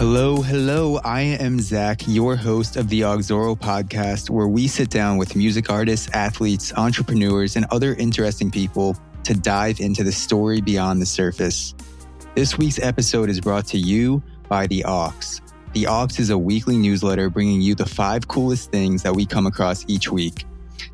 Hello, hello. I am Zach, your host of the Auxoro podcast, where we sit down with music artists, athletes, entrepreneurs, and other interesting people to dive into the story beyond the surface. This week's episode is brought to you by The Aux. The Aux is a weekly newsletter bringing you the five coolest things that we come across each week.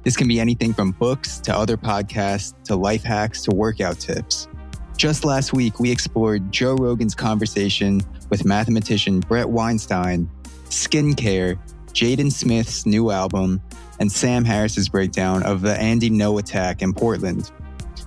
This can be anything from books to other podcasts to life hacks to workout tips. Just last week, we explored Joe Rogan's conversation with mathematician Brett Weinstein, skincare, Jaden Smith's new album, and Sam Harris's breakdown of the Andy Ngo attack in Portland.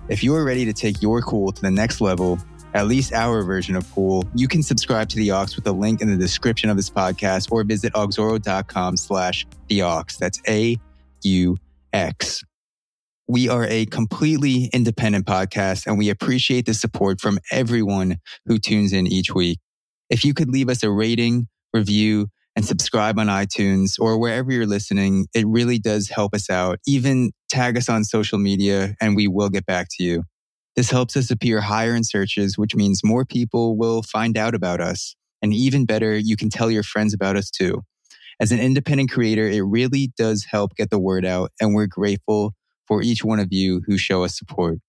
If you are ready to take your cool to the next level, at least our version of cool, you can subscribe to the Aux with a link in the description of this podcast or visit auxoro.com slash the Aux. That's A-U-X. We are a completely independent podcast and we appreciate the support from everyone who tunes in each week. If you could leave us a rating, review, and subscribe on iTunes or wherever you're listening, it really does help us out. Even tag us on social media and we will get back to you. This helps us appear higher in searches, which means more people will find out about us. And even better, you can tell your friends about us too. As an independent creator, it really does help get the word out, and we're grateful for each one of you who show us support.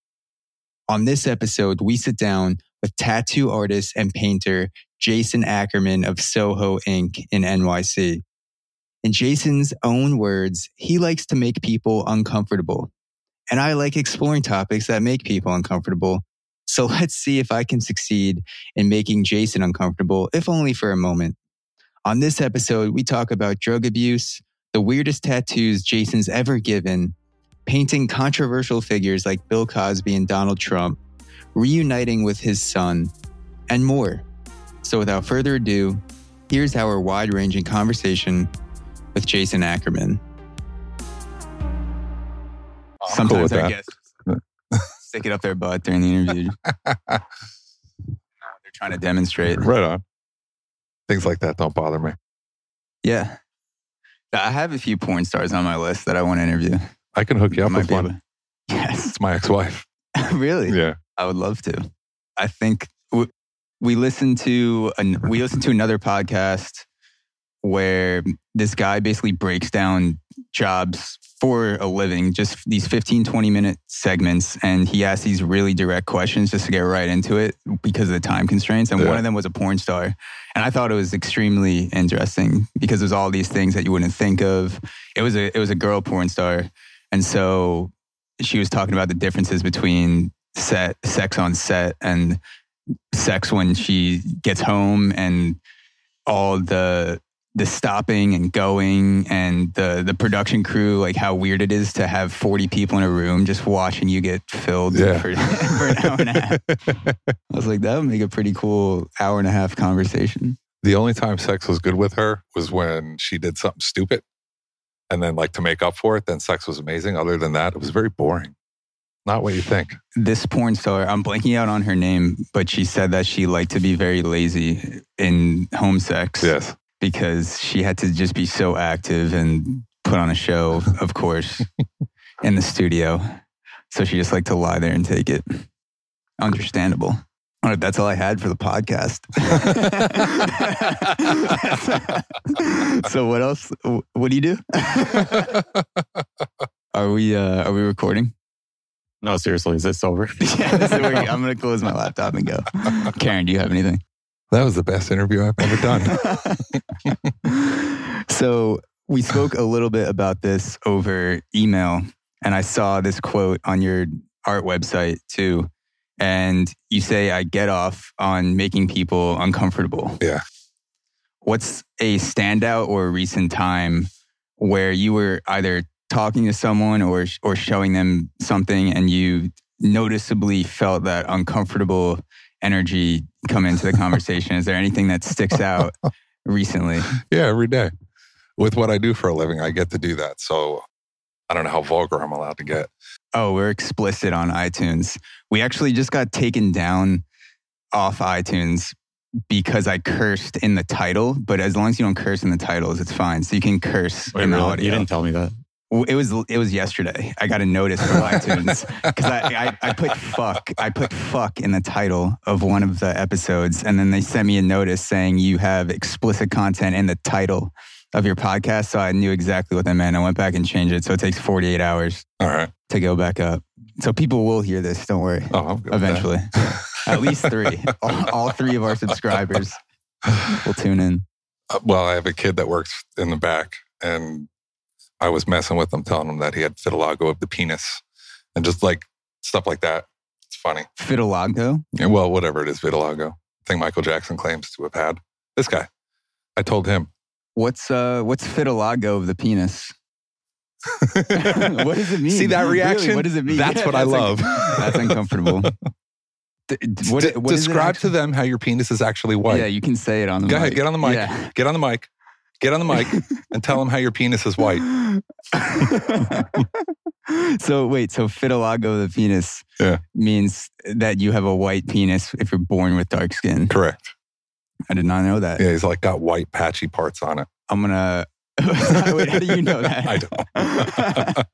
On this episode, we sit down with tattoo artist and painter Jason Ackerman of Soho Ink. in NYC. In Jason's own words, he likes to make people uncomfortable. And I like exploring topics that make people uncomfortable. So let's see if I can succeed in making Jason uncomfortable, if only for a moment. On this episode, we talk about drug abuse, the weirdest tattoos Jason's ever given, painting controversial figures like Bill Cosby and Donald Trump, reuniting with his son, and more. So without further ado, here's our wide ranging conversation with Jason Ackerman. I'm Sometimes cool guests just stick it up their butt during the interview. They're trying to demonstrate. right on. Things like that don't bother me. Yeah. I have a few porn stars on my list that I want to interview. I can hook you up with one. able- Yes. It's my ex-wife. really? Yeah. I would love to. I think w- we listened to an, we listened to another podcast where this guy basically breaks down jobs for a living, just these 15, 20 minute segments. And he asks these really direct questions just to get right into it because of the time constraints. And Yeah. one of them was a porn star. And I thought it was extremely interesting because there's all these things that you wouldn't think of. It was a, it was a girl porn star. And so she was talking about the differences between set sex on set and sex when she gets home and all the the stopping and going and the the production crew like how weird it is to have 40 people in a room just watching you get filled Yeah. for, for an hour and a half i was like that would make a pretty cool hour and a half conversation the only time sex was good with her was when she did something stupid. And then like to make up for it, then sex was amazing. Other than that, it was very boring. Not what you think. this porn star i'm blanking out on her name but she said that she liked to be very lazy in home sex Yes. because she had to just be so active and put on a show, of course, in the studio. So she just liked to lie there and take it. Understandable. All right, that's all I had for the podcast. so what else? What do you do? Are we uh, are we recording? No, seriously, is this over? yeah, this is where I'm gonna close my laptop and go. Karen, do you have anything? That was the best interview I've ever done. so we spoke a little bit about this over email, and I saw this quote on your art website too. And you say, I get off on making people uncomfortable. Yeah. What's a standout or a recent time where you were either talking to someone or, or showing them something and you noticeably felt that uncomfortable energy come into the conversation? Is there anything that sticks out recently? yeah, every day. With what I do for a living, I get to do that. So I don't know how vulgar I'm allowed to get. Oh, we're explicit on iTunes. We actually just got taken down off iTunes because I cursed in the title. But as long as you don't curse in the titles, it's fine. So you can curse Wait, in the really? audio. You didn't tell me that. It was it was yesterday. I got a notice from iTunes because I, I I put fuck I put fuck in the title of one of the episodes, and then they sent me a notice saying you have explicit content in the title of your podcast. So I knew exactly what that meant. I went back and changed it. So it takes 48 hours All right. to go back up. So people will hear this. Don't worry. Oh, I'm good. Eventually, at least three. All, all three of our subscribers will tune in. Uh, well, I have a kid that works in the back, and I was messing with him, telling him that he had vitiligo of the penis, and just like stuff like that. It's funny. Fitalago. Yeah, well, whatever it is, vitiligo. thing Michael Jackson claims to have had. This guy. I told him. What's uh what's fitalago of the penis? what does it mean? See that Really, reaction? what does it mean? That's what I un- love. that's uncomfortable. D- what- D- what describe to them how your penis is actually white. Yeah, you can say it on the mic. Go mic. ahead, get on the mic. Yeah. Get on the mic. Get on the mic and tell them how your penis is white. so wait, so fitalago of the penis Yeah. means that you have a white penis if you're born with dark skin. Correct. I did not know that. Yeah, he's like got white patchy parts on it. I'm gonna. wait, how do you know that? I don't.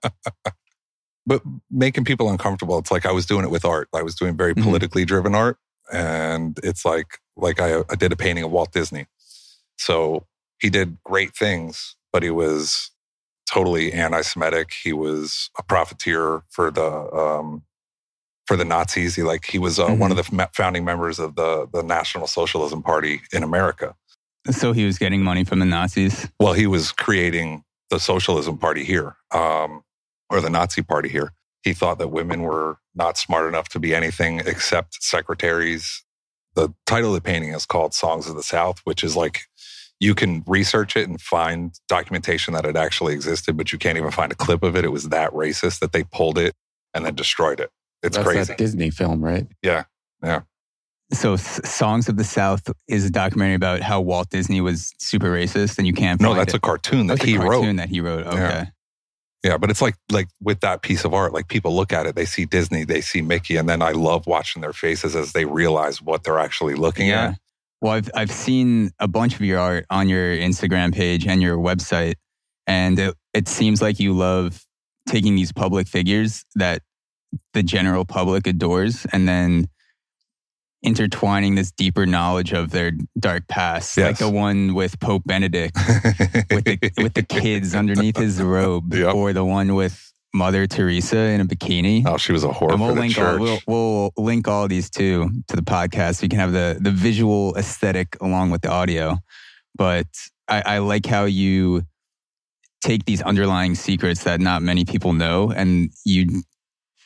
but making people uncomfortable, it's like I was doing it with art. I was doing very Mhm. politically driven art. And it's like, like I, I did a painting of Walt Disney. So he did great things, but he was totally anti-Semitic. He was a profiteer for the, um, for the Nazis. He like, he was uh, one of the founding members of the, the National Socialism Party in America. so he was getting money from the Nazis. Well, he was creating the socialism party here, um, or the Nazi party here. He thought that women were not smart enough to be anything except secretaries. The title of the painting is called Songs of the South, which is like you can research it and find documentation that it actually existed, but you can't even find a clip of it. It was that racist that they pulled it and then destroyed it. It's That's crazy. that Disney film, right? Yeah, yeah. So Songs of the South is a documentary about how Walt Disney was super racist, and you can't. No, that's it. a cartoon that That's a he wrote. that he wrote. Okay. Yeah. Yeah, but it's like like with that piece of art, like people look at it, they see Disney, they see Mickey, and then I love watching their faces as they realize what they're actually looking Yeah. at. Well, I've I've seen a bunch of your art on your Instagram page and your website, and it, it seems like you love taking these public figures that the general public adores, and then intertwining this deeper knowledge of their dark past, like the one with Pope Benedict with the with the kids underneath his robe, Yep. or the one with Mother Teresa in a bikini. oh, she was a And we'll link all we'll, we'll link all these too to the podcast. So you can have the the visual aesthetic along with the audio. But I, I like how you take these underlying secrets that not many people know and you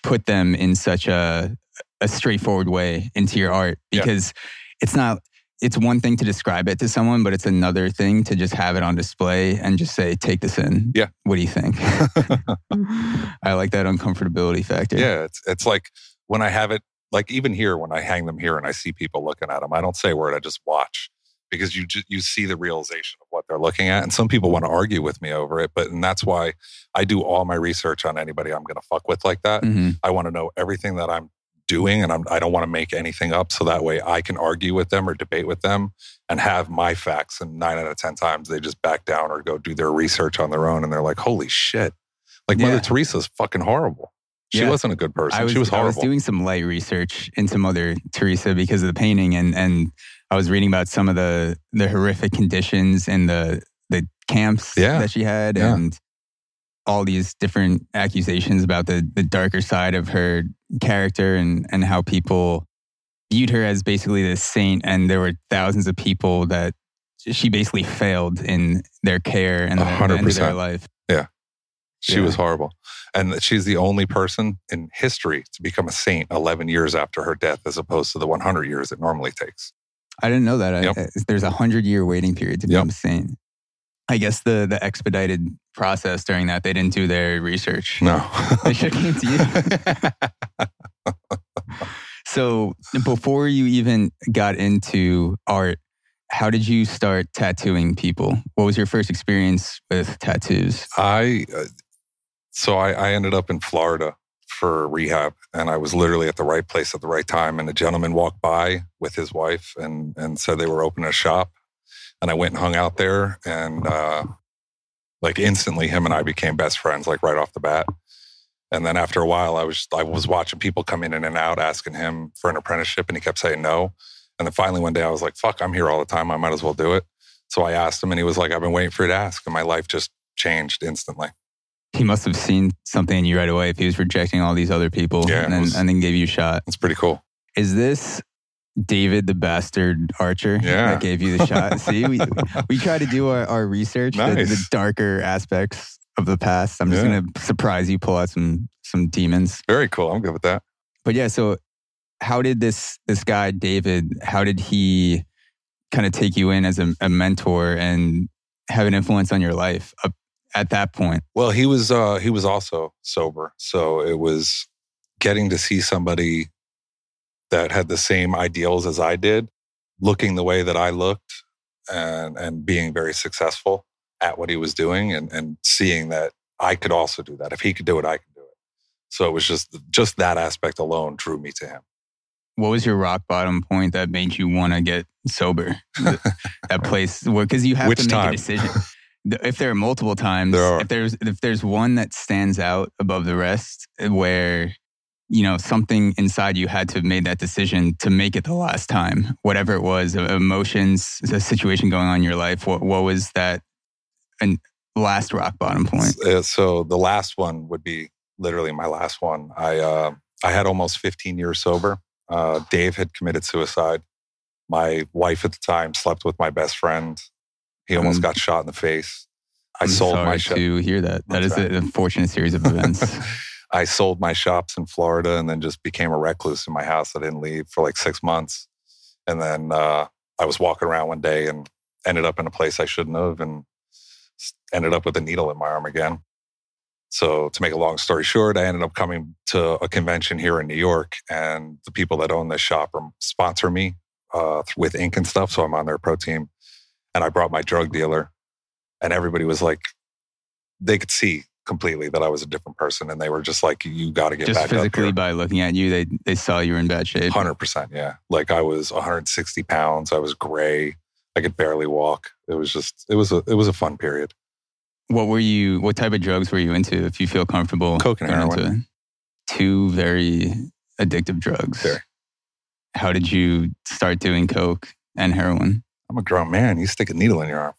put them in such a a straightforward way into your art Yeah. because it's not it's one thing to describe it to someone, but it's another thing to just have it on display and just say, take this in. Yeah. What do you think? I like that uncomfortability factor. yeah, it's it's like when I have it, like even here when I hang them here and I see people looking at them, I don't say a word, I just watch because you just you see the realization of what they're looking at, and some people want to argue with me over it, but and that's why I do all my research on anybody I'm going to fuck with like that. hmm I want to know everything that I'm doing and I'm, I don't want to make anything up. So that way I can argue with them or debate with them and have my facts. And nine out of 10 times they just back down or go do their research on their own. And they're like, holy shit. Like Yeah. Mother Teresa's fucking horrible. She Yeah. wasn't a good person. Was, she was horrible. I was doing some light research into Mother Teresa because of the painting, and and I was reading about some of the the horrific conditions in the the camps Yeah. that she had, Yeah. and all these different accusations about the the darker side of her character and and how people viewed her as basically this saint, and there were thousands of people that she basically failed in their care and A the, hundred the end of their life. Yeah. She yeah. was horrible. And she's the only person in history to become a saint 11 years after her death, as opposed to the 100 years it normally takes. I didn't know that. Yep. I, there's a hundred year waiting period to Yep. become a saint. I guess the the expedited process during that they didn't do their research. No. They should have came to you. So before you even got into art, how did you start tattooing people? What was your first experience with tattoos? I uh, so I, I ended up in Florida for rehab, and I was literally at the right place at the right time. And a gentleman walked by with his wife and and said they were opening a shop, and I went and hung out there, and uh, Like instantly, him and I became best friends, like right off the bat. And then after a while, I was I was watching people come in and out, asking him for an apprenticeship, and he kept saying no. And then finally one day, I was like, "Fuck, I'm here all the time. I might as well do it." So I asked him, and he was like, "I've been waiting for you to ask," and my life just changed instantly. He must have seen something in you right away if he was rejecting all these other people Yeah, and, then, was- and then gave you a shot. It's pretty cool. Is this David the bastard archer Yeah. that gave you the shot? See, we, we try to do our, our research, the, the darker aspects of the past. I'm just Yeah. going to surprise you, pull out some some demons. Very cool. I'm good with that. But yeah, so how did this this guy David? How did he kind of take you in as a, a mentor and have an influence on your life up at that point? Well, he was uh he was also sober. So it was getting to see somebody that had the same ideals as I did, looking the way that I looked and and being very successful at what he was doing and and seeing that I could also do that. If he could do it, I can do it. So it was just just that aspect alone drew me to him. What was your rock bottom point that made you want to get sober? That place, because you have Which to make time? a decision. If there are multiple times, There are. if there's if there's one that stands out above the rest, uh, where you know something inside you had to have made that decision to make it the last time, whatever it was, emotions, a situation going on in your life. What what was that? And last rock bottom point. Uh, so the last one would be literally my last one. I uh, I had almost 15 years sober. Uh, Dave had committed suicide. My wife at the time slept with my best friend. He almost Um, got shot in the face. I I'm sold my shop. to hear that. That That's is right. an unfortunate series of events. I sold my shops in Florida and then just became a recluse in my house. I didn't leave for like six months. And then uh, I was walking around one day and ended up in a place I shouldn't have and ended up with a needle in my arm again. So, to make a long story short, I ended up coming to a convention here in New York, and the people that own this shop are sponsor me uh, with ink and stuff. So, I'm on their pro team. And I brought my drug dealer, and everybody was like, they could see completely that I was a different person, and they were just like, "You got to get Just back up physically here." by looking at you, they they saw you were in bad shape. Hundred percent, yeah. Like I was 160 pounds. I was gray. I could barely walk. It was just, it was a, it was a fun period. What were you? What type of drugs were you into? If you feel comfortable, Coke and heroin. Two very addictive drugs. Very. How did you start doing coke and heroin? I'm a grown man. You stick a needle in your arm.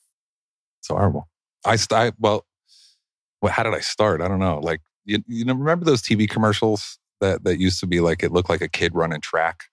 It's horrible. I, st- I well, well, how did I start? I don't know. Like you, you know, remember those TV commercials that that used to be like it looked like a kid running track,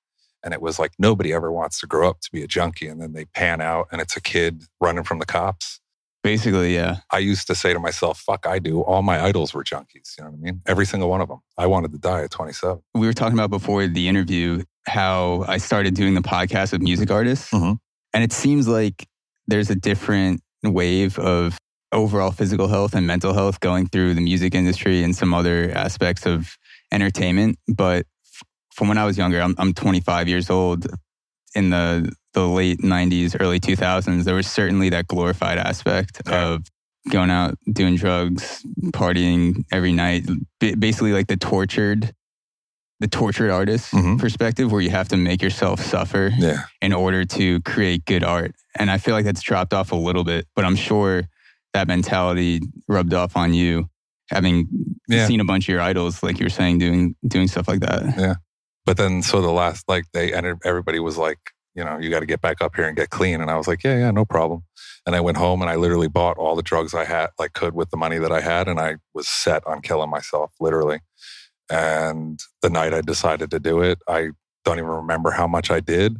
and it was like nobody ever wants to grow up to be a junkie, and then they pan out and it's a kid running from the cops. Basically, yeah. I used to say to myself, "Fuck, I do." All my idols were junkies. You know what I mean? Every single one of them. I wanted to die at 27. We were talking about before the interview how I started doing the podcast with music artists, Mhm. And it seems like there's a different wave of overall physical health and mental health going through the music industry and some other aspects of entertainment. But f- from when I was younger, I'm, I'm 25 years old. In the the late 90s, early 2000s, there was certainly that glorified aspect Yeah. of going out, doing drugs, partying every night. B- basically, like the tortured, the tortured artist Mhm. perspective, where you have to make yourself suffer Yeah. in order to create good art. And I feel like that's dropped off a little bit, but I'm sure that mentality rubbed off on you, having Yeah. seen a bunch of your idols, like you were saying, doing doing stuff like that. Yeah. But then, so the last, like, they ended, everybody was like, you know, you got to get back up here and get clean. And I was like, yeah, yeah, no problem. And I went home and I literally bought all the drugs I had, like, could with the money that I had. And I was set on killing myself, literally. And the night I decided to do it, I don't even remember how much I did,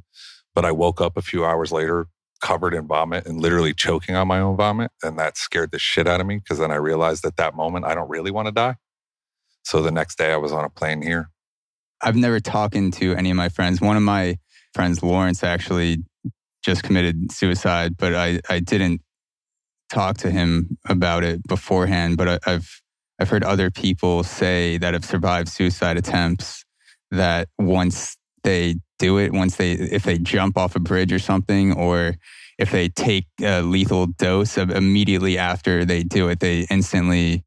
but I woke up a few hours later covered in vomit and literally choking on my own vomit. And that scared the shit out of me because then I realized at that moment, I don't really want to die. So the next day I was on a plane here. I've never talked to any of my friends. One of my friends, Lawrence, actually just committed suicide, but I, I didn't talk to him about it beforehand. But I, I've I've heard other people say that have survived suicide attempts that once they do it, once they if they jump off a bridge or something, or if they take a lethal dose of immediately after they do it, they instantly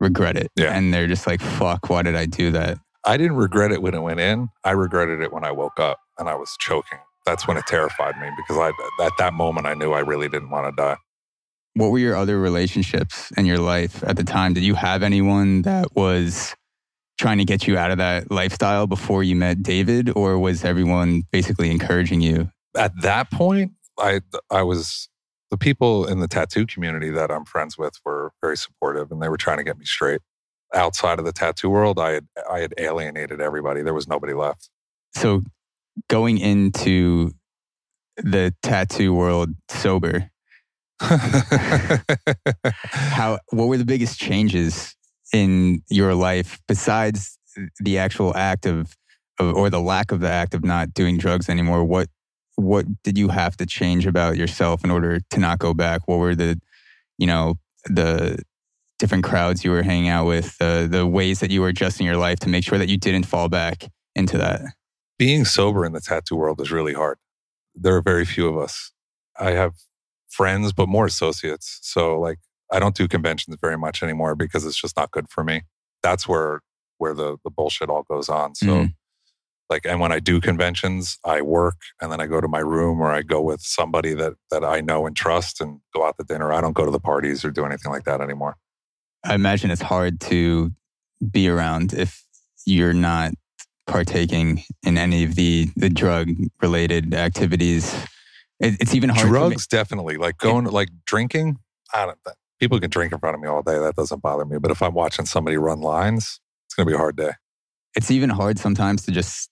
regret it. Yeah. And they're just like, fuck, why did I do that? I didn't regret it when it went in. I regretted it when I woke up and I was choking. That's when it terrified me because I at that moment I knew I really didn't want to die. What were your other relationships in your life at the time? Did you have anyone that was trying to get you out of that lifestyle before you met David, or was everyone basically encouraging you? At that point, I I was the people in the tattoo community that I'm friends with were very supportive, and they were trying to get me straight. Outside of the tattoo world, I had I had alienated everybody. There was nobody left. So, going into the tattoo world sober, how what were the biggest changes in your life besides the actual act of, of or the lack of the act of not doing drugs anymore? What what did you have to change about yourself in order to not go back? What were the you know the different crowds you were hanging out with uh, the ways that you were adjusting your life to make sure that you didn't fall back into that? Being sober in the tattoo world is really hard. There are very few of us. I have friends but more associates so like I don't do conventions very much anymore because it's just not good for me. That's where where the the bullshit all goes on. So mm. like and when I do conventions, I work and then I go to my room or I go with somebody that that I know and trust and go out to dinner. I don't go to the parties or do anything like that anymore. I imagine it's hard to be around if you're not partaking in any of the the drug related activities. It, it's even hard. Drugs, definitely. Like going, it, like drinking. I don't think people can drink in front of me all day. That doesn't bother me. But if I'm watching somebody run lines, it's going to be a hard day. It's even hard sometimes to just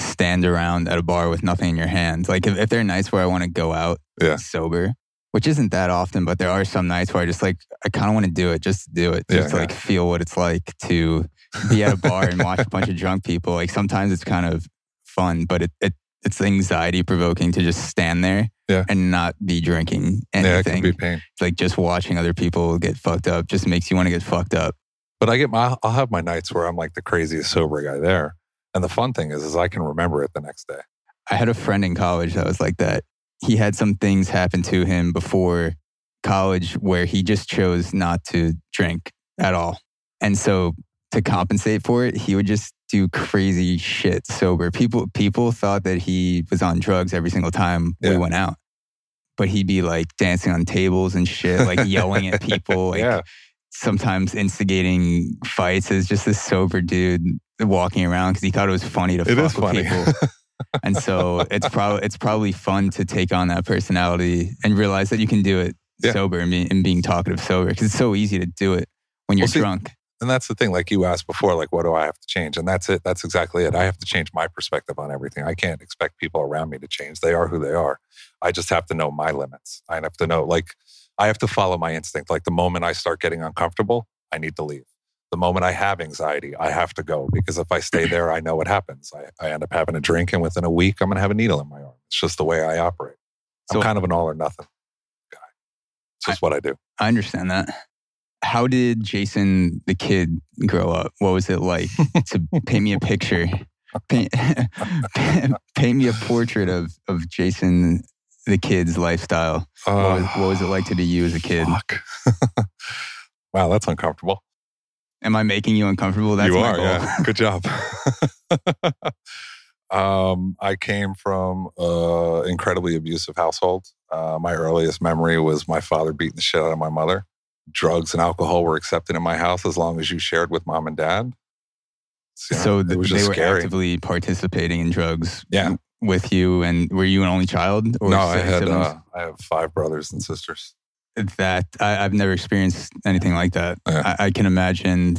stand around at a bar with nothing in your hands. Like if, if there are nights where I want to go out yeah. sober, which isn't that often, but there are some nights where I just like, I kind of want to do it, just do it, just yeah. like feel what it's like to be at a bar and watch a bunch of drunk people. Like sometimes it's kind of fun, but it, it it's anxiety provoking to just stand there yeah. and not be drinking anything. Yeah, it can be pain. It's like just watching other people get fucked up just makes you want to get fucked up. But I get my, I'll have my nights where I'm like the craziest sober guy there. And the fun thing is, is I can remember it the next day. I had a friend in college that was like that. He had some things happen to him before college where he just chose not to drink at all. And so to compensate for it, he would just do crazy shit sober. People people thought that he was on drugs every single time yeah. we went out. But he'd be like dancing on tables and shit, like yelling at people, like yeah. sometimes instigating fights as just this sober dude walking around because he thought it was funny to it fuck with funny. people. and so it's probably it's probably fun to take on that personality and realize that you can do it yeah. sober and, be, and being talkative sober because it's so easy to do it when you're well, see, drunk and that's the thing like you asked before like what do i have to change? And that's it that's exactly it. I have to change my perspective on everything. I can't expect people around me to change. They are who they are. I just have to know my limits. I have to know like i have to follow my instinct. Like the moment i start getting uncomfortable i need to leave. The moment i have anxiety i have to go because if i stay there i know what happens. I, I end up having a drink and within a week i'm going to have a needle in my arm. It's just the way i operate. I'm kind of an all or nothing guy. It's just I, what i do. I understand that how did Jason the kid grow up? What was it like to paint me a picture? Paint, paint me a portrait of of Jason the kid's lifestyle. Uh, what, was, what, was, it like to be you as a kid? wow, that's uncomfortable. Am I making you uncomfortable? That's you are. Yeah. Good job. um, I came from an incredibly abusive household. Uh, my earliest memory was my father beating the shit out of my mother drugs and alcohol were accepted in my house as long as you shared with mom and dad. So, so they were scary. actively participating in drugs. Yeah. With you, and were you an only child? no, I had. Uh, I have five brothers and sisters. That I, have never experienced anything like that. Yeah. I, I, can imagine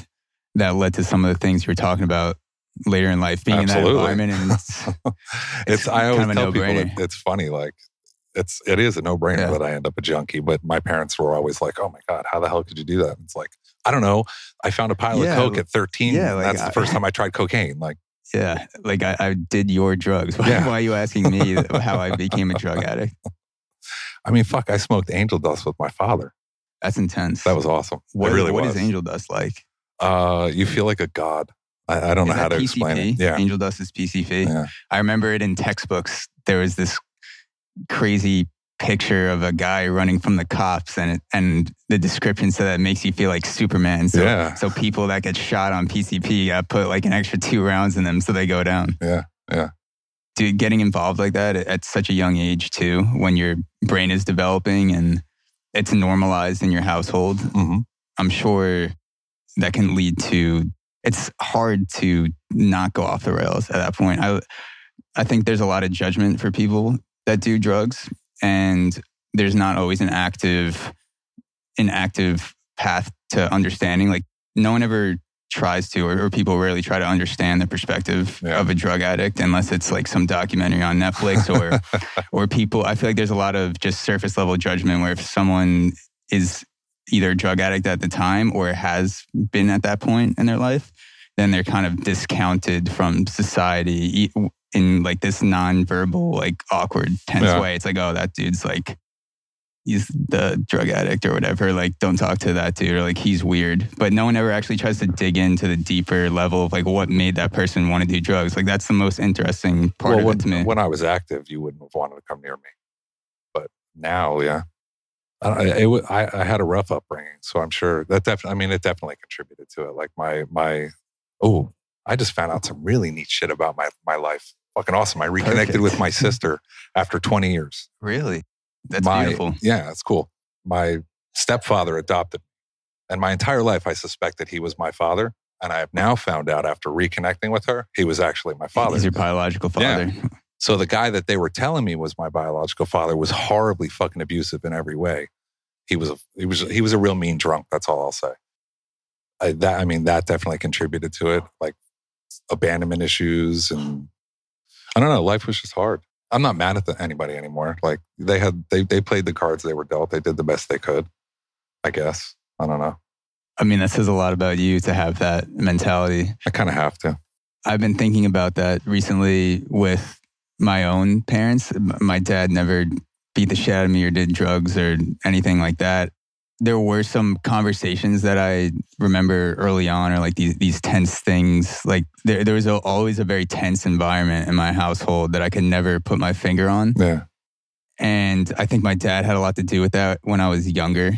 that led to some of the things you were talking about later in life, being Absolutely. in that environment. And it's, it's, it's I always tell people it's funny. Like it's it is a no brainer yeah. that I end up a junkie. But my parents were always like, "Oh my god, how the hell could you do that?" It's like I don't know. I found a pile yeah, of coke at thirteen. Yeah, like that's I, the first time I tried cocaine. Like yeah, like I, I did your drugs. Why, yeah. why, are you asking me how I became a drug addict? I mean, fuck, I smoked angel dust with my father. That's intense. That was awesome. What, really what was. is angel dust like? Uh, you feel like a god. I, I don't is know how to PCP? explain it. Yeah, angel dust is PCP. Yeah. I remember it in textbooks. There was this crazy picture of a guy running from the cops and and the description so that makes you feel like Superman. So yeah. so people that get shot on PCP uh, put like an extra two rounds in them so they go down. Yeah, yeah. Dude, getting involved like that at, such a young age too, when your brain is developing and it's normalized in your household, hmm I'm sure that can lead to it's hard to not go off the rails at that point. I I think there's a lot of judgment for people that do drugs and there's not always an active an active path to understanding. Like no one ever tries to or, or people rarely try to understand the perspective Yeah. of a drug addict unless it's like some documentary on Netflix or or people i feel like there's a lot of just surface level judgment where if someone is either a drug addict at the time or has been at that point in their life then they're kind of discounted from society in like this non-verbal like awkward tense Yeah. way it's like oh that dude's like he's the drug addict or whatever like don't talk to that dude or like he's weird but no one ever actually tries to dig into the deeper level of like what made that person want to do drugs like that's the most interesting part well, of when, it to me when I was active, you wouldn't have wanted to come near me. But now, yeah, I, I- it, I, I had a rough upbringing, so I'm sure that definitely. I mean, it definitely contributed to it. Like my my oh, I just found out some really neat shit about my my life. Fucking awesome! I reconnected Perfect. with my sister after 20 years. Really? That's my, beautiful. Yeah, that's cool. My stepfather adopted me, and my entire life I suspected he was my father. And I have now found out after reconnecting with her, he was actually my father. He's your biological father. Yeah. father. So the guy that they were telling me was my biological father was horribly fucking abusive in every way. He was a, he was he was a real mean drunk. That's all I'll say. I, that I mean that definitely contributed to it, like abandonment issues and I don't know. Life was just hard. I'm not mad at the, anybody anymore. Like they had they they played the cards they were dealt. They did the best they could. I guess I don't know. I mean, that says a lot about you to have that mentality. I kind of have to. I've been thinking about that recently with my own parents. My dad never beat the shit out of me or did drugs or anything like that. There were some conversations that I remember early on, or like these these tense things. Like there, there was a, always a very tense environment in my household that I could never put my finger on. Yeah. and I think my dad had a lot to do with that when I was younger.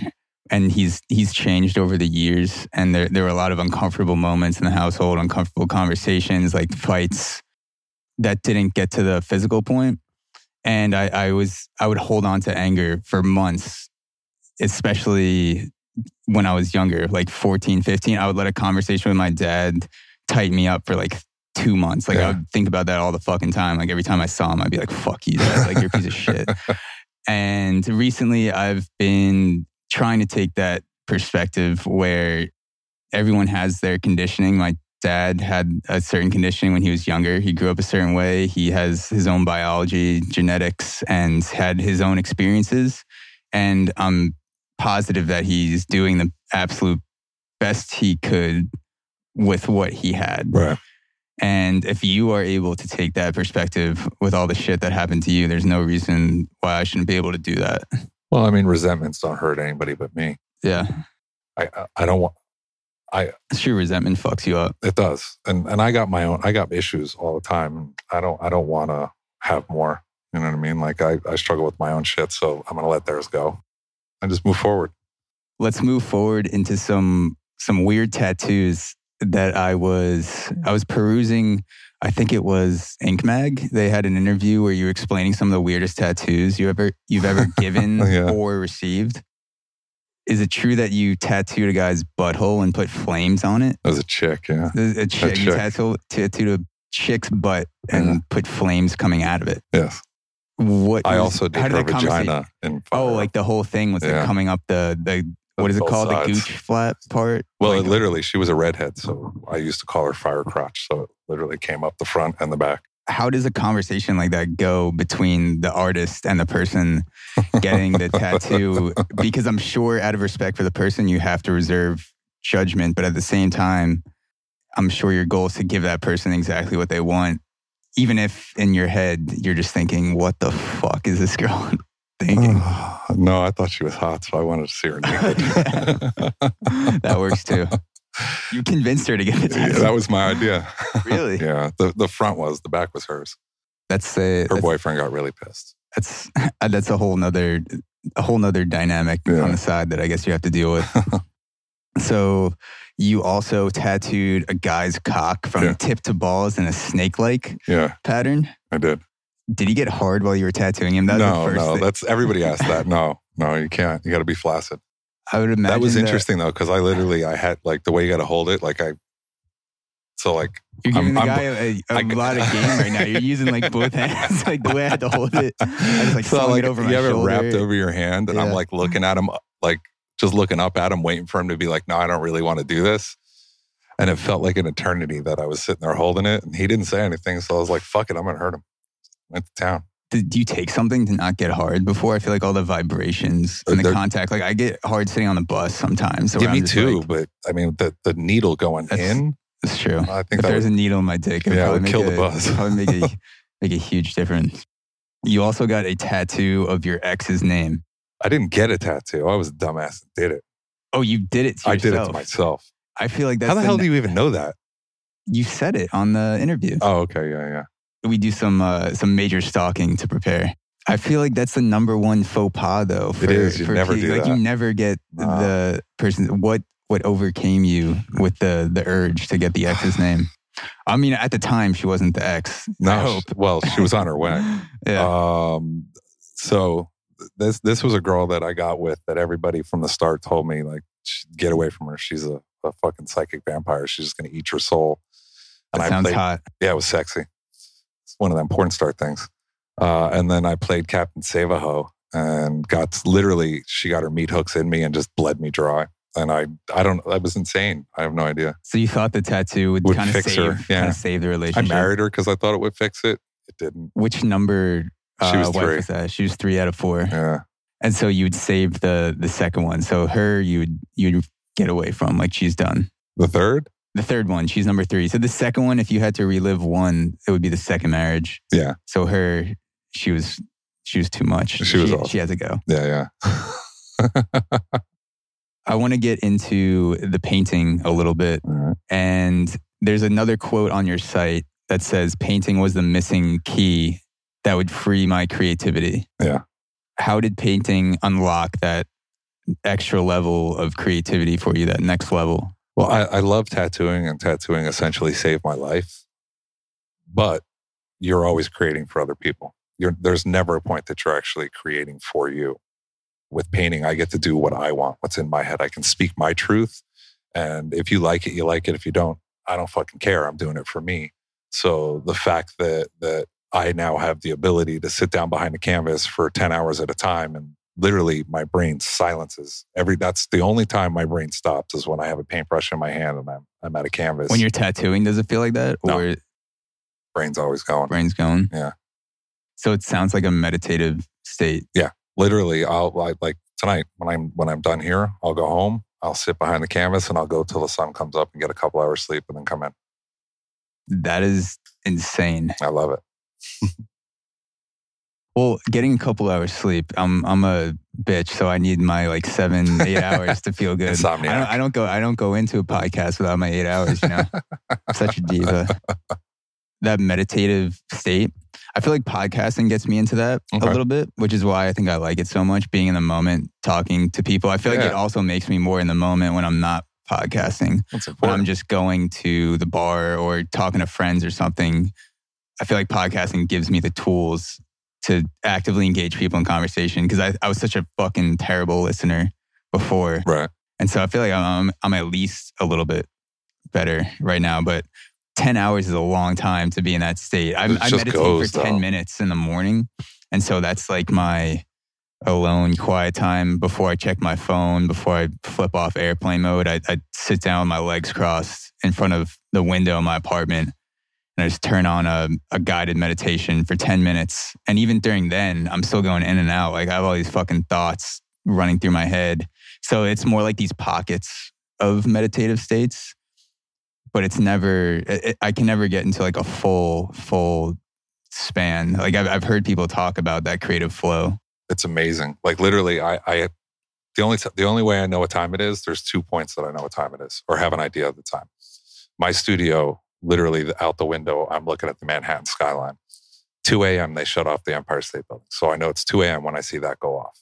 And he's he's changed over the years, and there there were a lot of uncomfortable moments in the household, uncomfortable conversations, like fights that didn't get to the physical point. And I, I was I would hold on to anger for months, especially when I was younger, like 14, 15. I would let a conversation with my dad tighten me up for like two months. Like Yeah. I would think about that all the fucking time. Like every time I saw him, I'd be like, fuck you, dad. Like you're a piece of shit. And recently I've been trying to take that perspective where everyone has their conditioning. My dad had a certain conditioning when he was younger. He grew up a certain way. He has his own biology, genetics, and had his own experiences. And I'm positive that he's doing the absolute best he could with what he had. Right. And if you are able to take that perspective with all the shit that happened to you, there's no reason why I shouldn't be able to do that. Well, I mean, resentments don't hurt anybody but me. Yeah. I I- I don't want. It's true. Resentment fucks you up. It does, and and I got my own. I got issues all the time. I don't. I don't want to have more. You know what I mean? Like I, I struggle with my own shit, so I'm gonna let theirs go, and just move forward. Let's move forward into some some weird tattoos that I was I was perusing. I think it was Ink Mag. They had an interview where you were explaining some of the weirdest tattoos you ever you've ever given oh, Yeah. or received. Is it true that you tattooed a guy's butthole and put flames on it? As a chick, yeah, A, a chick, you tattooed, tattooed a chick's butt and Yeah. put flames coming out of it. yes. What I was- also how did her vagina in. Oh, like the whole thing was like coming up the the what is it called? sides. The gooch flat part. Well, Like- it literally, she was a redhead, so I used to call her fire crotch. So it literally came up the front and the back. how does a conversation like that go between the artist and the person getting the tattoo? Because I'm sure, out of respect for the person, you have to reserve judgment, but at the same time, I'm sure your goal is to give that person exactly what they want, even if in your head you're just thinking, "What the fuck is this girl thinking?" no, I thought she was hot, so I wanted to see her naked. that works too. You convinced her to get the Yeah, that was my idea. Really? yeah. The the front was, the back was hers. That's a Her that's, boyfriend got really pissed. that's that's a whole nother a whole nother dynamic Yeah. on the side that I guess you have to deal with. So you also tattooed a guy's cock from Yeah. tip to balls in a snake-like Yeah, pattern. I did. Did he get hard while you were tattooing him? That was no, the first no, thing. that's everybody asked that. No, No, you can't. You got to be flaccid. I would imagine that was interesting though, because I literally I had like the way you got to hold it. Like I, so like You're giving I'm- the guy a, a I- lot of game right now. You're using like both hands, like the way I had to hold it. I just like so like it over you my have it shoulder. wrapped over your hand, and I'm like looking at him, uh, like just looking up at him, waiting for him to be like, "No, I don't really want to do this." And it felt like an eternity that I was sitting there holding it, and he didn't say anything. So I was like, "Fuck it, I'm gonna hurt him." Went to town. Did do you take something to not get hard before? I feel like all the vibrations uh, and the contact. Like I get hard sitting on the bus sometimes. So yeah, me too. like, but I mean, the the needle going That's- in, it's true. I think If there's would, a needle in my dick, it Yeah, probably would kill the a, buzz. Probably make a make a huge difference. You also got a tattoo of your ex's name. I didn't get a tattoo. I was a dumbass that did it. Oh, you did it to I did it to myself. I feel like that's How the hell do you even know that? you said it on the interview. Oh, okay, yeah, yeah. we do some uh, some major stalking to prepare. I feel like that's the number one faux pas, though. For, is. You for never pe- do like that. you never get Nah. the person. What what overcame you with the the urge to get the ex's name? I mean, at the time, she wasn't the ex. No, hope. she- well, she was on her way. yeah. Um, so this this was a girl that I got with that everybody from the start told me like get away from her. She's a, a fucking psychic vampire. She's just gonna eat your soul. that I sounds played, hot. yeah, it was sexy. It's one of them porn star things. Uh, and then I played Captain Save-a-ho and got literally she got her meat hooks in me and just bled me dry. And I I don't I was insane. I have no idea. So you thought the tattoo would, Would kind of fix save, her, yeah. save the relationship. I married her because I thought it would fix it. It didn't. Which number? Uh, She was wife three. Was that? She was three out of four. Yeah. And so you would save the the second one. So her, you would you'd get away from like she's done. The third? The third one, she's number three. So the second one, if you had to relive one, it would be the second marriage. Yeah. So her, she was she was too much. She was she, awesome. she had to go. Yeah, yeah. I want to get into the painting a little bit. Right. And there's another quote on your site that says painting was the missing key that would free my creativity. Yeah. How did painting unlock that extra level of creativity for you, that next level? Well, I, I love tattooing, and tattooing essentially saved my life. But you're always creating for other people. You're, there's never a point that you're actually creating for you. With painting, I get to do what I want, what's in my head. I can speak my truth. And if you like it, you like it. If you don't, I don't fucking care. I'm doing it for me. So the fact that that I now have the ability to sit down behind a canvas for 10 hours at a time and literally my brain silences every that's the only time my brain stops is when I have a paintbrush in my hand and I'm I'm at a canvas. When you're tattooing, does it feel like that? No. Or brain's always going. brain's going? Yeah. So it sounds like a meditative state. Yeah. Literally, I'll I, like tonight when I'm when I'm done here, I'll go home, I'll sit behind the canvas and I'll go till the sun comes up and get a couple hours sleep and then come in. That is insane. I love it. Well, getting a couple hours sleep, I'm I'm a bitch, so I need my like seven, eight hours to feel good. I don't, I don't go I don't go into a podcast without my eight hours, you know. I'm such a diva. That meditative state. I feel like podcasting gets me into that Okay. a little bit, which is why I think I like it so much, being in the moment, talking to people. I feel like it also makes me more in the moment when I'm not podcasting. That's when. I'm just going to the bar or talking to friends or something, I feel like podcasting gives me the tools to actively engage people in conversation because I, I was such a fucking terrible listener before. right. And so I feel like I'm, I'm at least a little bit better right now. But 10 hours is a long time to be in that state. I, I meditate goes, for 10 though. minutes in the morning. And so that's like my alone, quiet time before I check my phone, before I flip off airplane mode. I, I sit down with my legs crossed in front of the window in my apartment and I just turn on a, a guided meditation for 10 minutes. And even during then, I'm still going in and out. Like I have all these fucking thoughts running through my head. So it's more like these pockets of meditative states, but it's never, it, I can never get into like a full, full span. Like I've, I've heard people talk about that creative flow. It's amazing. Like literally, I, I the only t- the only way I know what time it is. There's two points that I know what time it is, or have an idea of the time. My studio, literally out the window, I'm looking at the Manhattan skyline. 2 a.m. They shut off the Empire State Building, so I know it's 2 a.m. when I see that go off.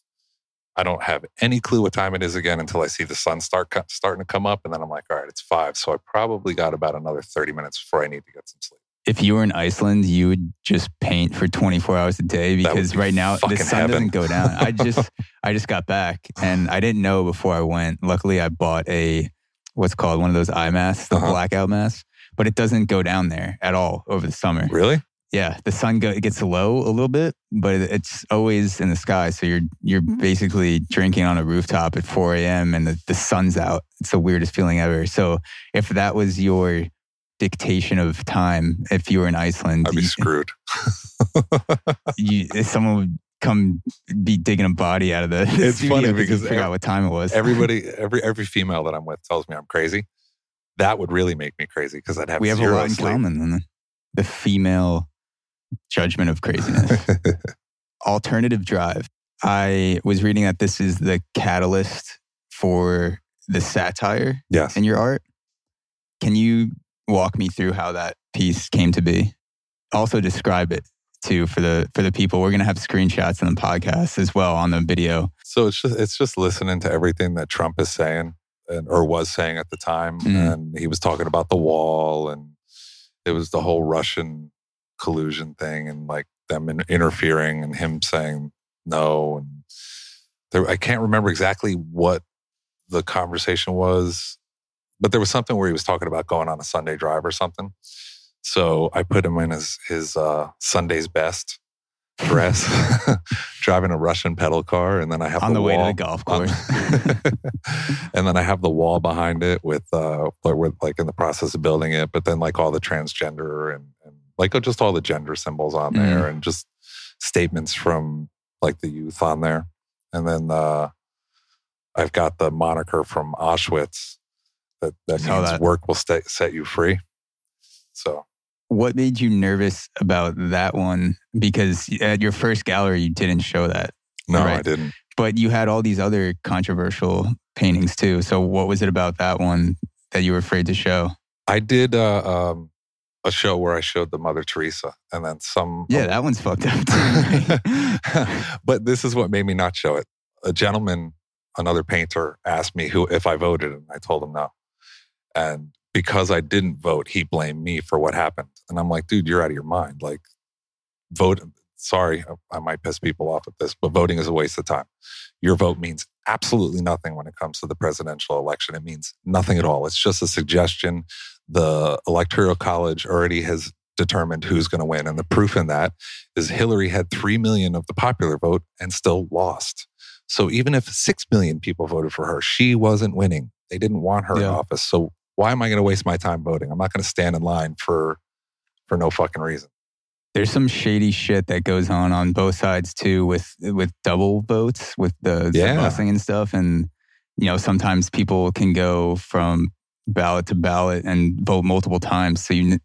I don't have any clue what time it is again until I see the sun start starting to come up, and then I'm like, all right, it's five. So I probably got about another 30 minutes before I need to get some sleep. if you were in Iceland, you would just paint for 24 hours a day because be right now the sun heaven. doesn't go down. I just I just got back and I didn't know before I went. Luckily, I bought a what's called one of those eye masks, the Uh-huh. blackout mask, but it doesn't go down there at all over the summer. Really? Yeah, the sun go, it gets low a little bit, but it- it's always in the sky. So you're you're mm-hmm. basically drinking on a rooftop at 4 a.m. and the, the sun's out. It's the weirdest feeling ever. So if that was your dictation of time, if you were in Iceland, I'd be you, screwed. you, if someone would come be digging a body out of the It's funny because because forgot what time it was. Everybody, every every female that I'm with tells me I'm crazy. That would really make me crazy because I'd have we have a lot in sleep. common. then. The female judgment of craziness. alternative drive. I was reading that this is the catalyst for the satire yes. in your art. Can you walk me through how that piece came to be? Also describe it too for the for the people. We're gonna have screenshots in the podcast as well on the video. So it's just it's just listening to everything that Trump is saying and or was saying at the time, Mhm. and he was talking about the wall, and it was the whole Russian collusion thing, and like them in, interfering, and him saying no, and there I can't remember exactly what the conversation was, but there was something where he was talking about going on a Sunday drive or something. So I put him in his his uh, Sunday's best dress, driving a Russian pedal car, and then I have on the, way to wall the golf course. and then I have the wall behind it with uh like with like in the process of building it, but then like all the transgender and, and like just all the gender symbols on Mm. there and just statements from like the youth on there. And then uh I've got the moniker from Auschwitz that, that means that. work will sta set you free. So what made you nervous about that one? Because at your first gallery, you didn't show that, no, I didn't. but you had all these other controversial paintings too. So what was it about that one that you were afraid to show? I did uh, um, a show where I showed the Mother Teresa, and then some. Yeah, that one's fucked up too. but this is what made me not show it. A gentleman, another painter, asked me who if I voted, and I told him no. And because I didn't vote, he blamed me for what happened. And I'm like, dude, you're out of your mind. Like, vote. Sorry, I might piss people off with this, but voting is a waste of time. Your vote means absolutely nothing when it comes to the presidential election. It means nothing at all. It's just a suggestion. The Electoral College already has determined who's going to win. And the proof in that is Hillary had 3 million of the popular vote and still lost. So even if 6 million people voted for her, she wasn't winning. They didn't want her in office. So why am I going to waste my time voting? I'm not going to stand in line for for no fucking reason. There's some shady shit that goes on on both sides too, with with double votes, with the, Yeah. and stuff. And you know, sometimes people can go from ballot to ballot and vote multiple times. So you,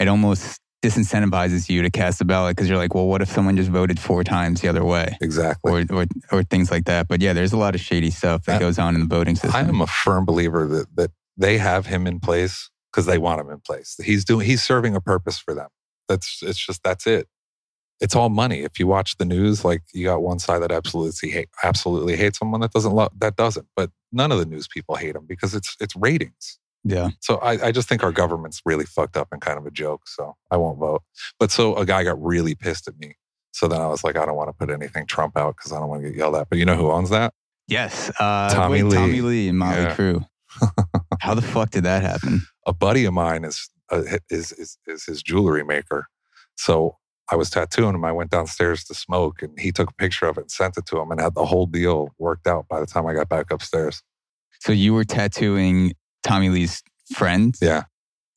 it almost disincentivizes you to cast a ballot because you're like, well, what if someone just voted four times the other way, Exactly. or or or things like that. But yeah, there's a lot of shady stuff that I- goes on in the voting system. I am a firm believer that that they have him in place because they want him in place. He's doing he's serving a purpose for them. That's it's just that's it. It's all money. If you watch the news, like you got one side that absolutely hate absolutely hates someone that doesn't love that doesn't. But none of the news people hate him because it's it's ratings. yeah, So I, I just think our government's really fucked up and kind of a joke. So I won't vote. But so a guy got really pissed at me. So then I was like, I don't want to put anything Trump out because I don't want to get yelled at. But you know who owns that? yes, uh, Tommy wait, Lee. Tommy Lee and Mötley Yeah. Crüe. How the fuck did that happen? a buddy of mine is, uh, is is is his jewelry maker. So I was tattooing him. I went downstairs to smoke, and he took a picture of it and sent it to him, and had the whole deal worked out by the time I got back upstairs. So you were tattooing Tommy Lee's friend, Yeah.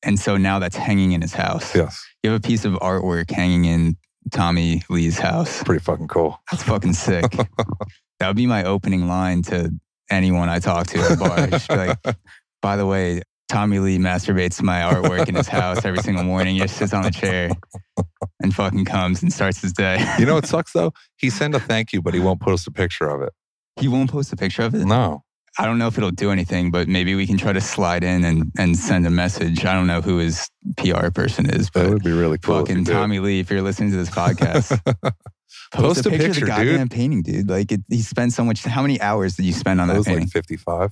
and so now that's hanging in his house. Yes, You have a piece of artwork hanging in Tommy Lee's house. pretty fucking cool. That's fucking sick. that would be my opening line to anyone I talk to at a bar. Just be like, by the way, Tommy Lee masturbates my artwork in his house every single morning. He just sits on the chair and fucking comes and starts his day. You know what sucks though? He sent a thank you, but he won't post a picture of it. he won't post a picture of it. No, I don't know if it'll do anything, but maybe we can try to slide in and, and send a message. I don't know who his PR person is, that but would be really cool. fucking. Tommy Lee, if you're listening to this podcast, Post a of picture, the dude. goddamn painting, dude. Like it, he spent so much. How many hours did you spend on That was painting? like fifty-five.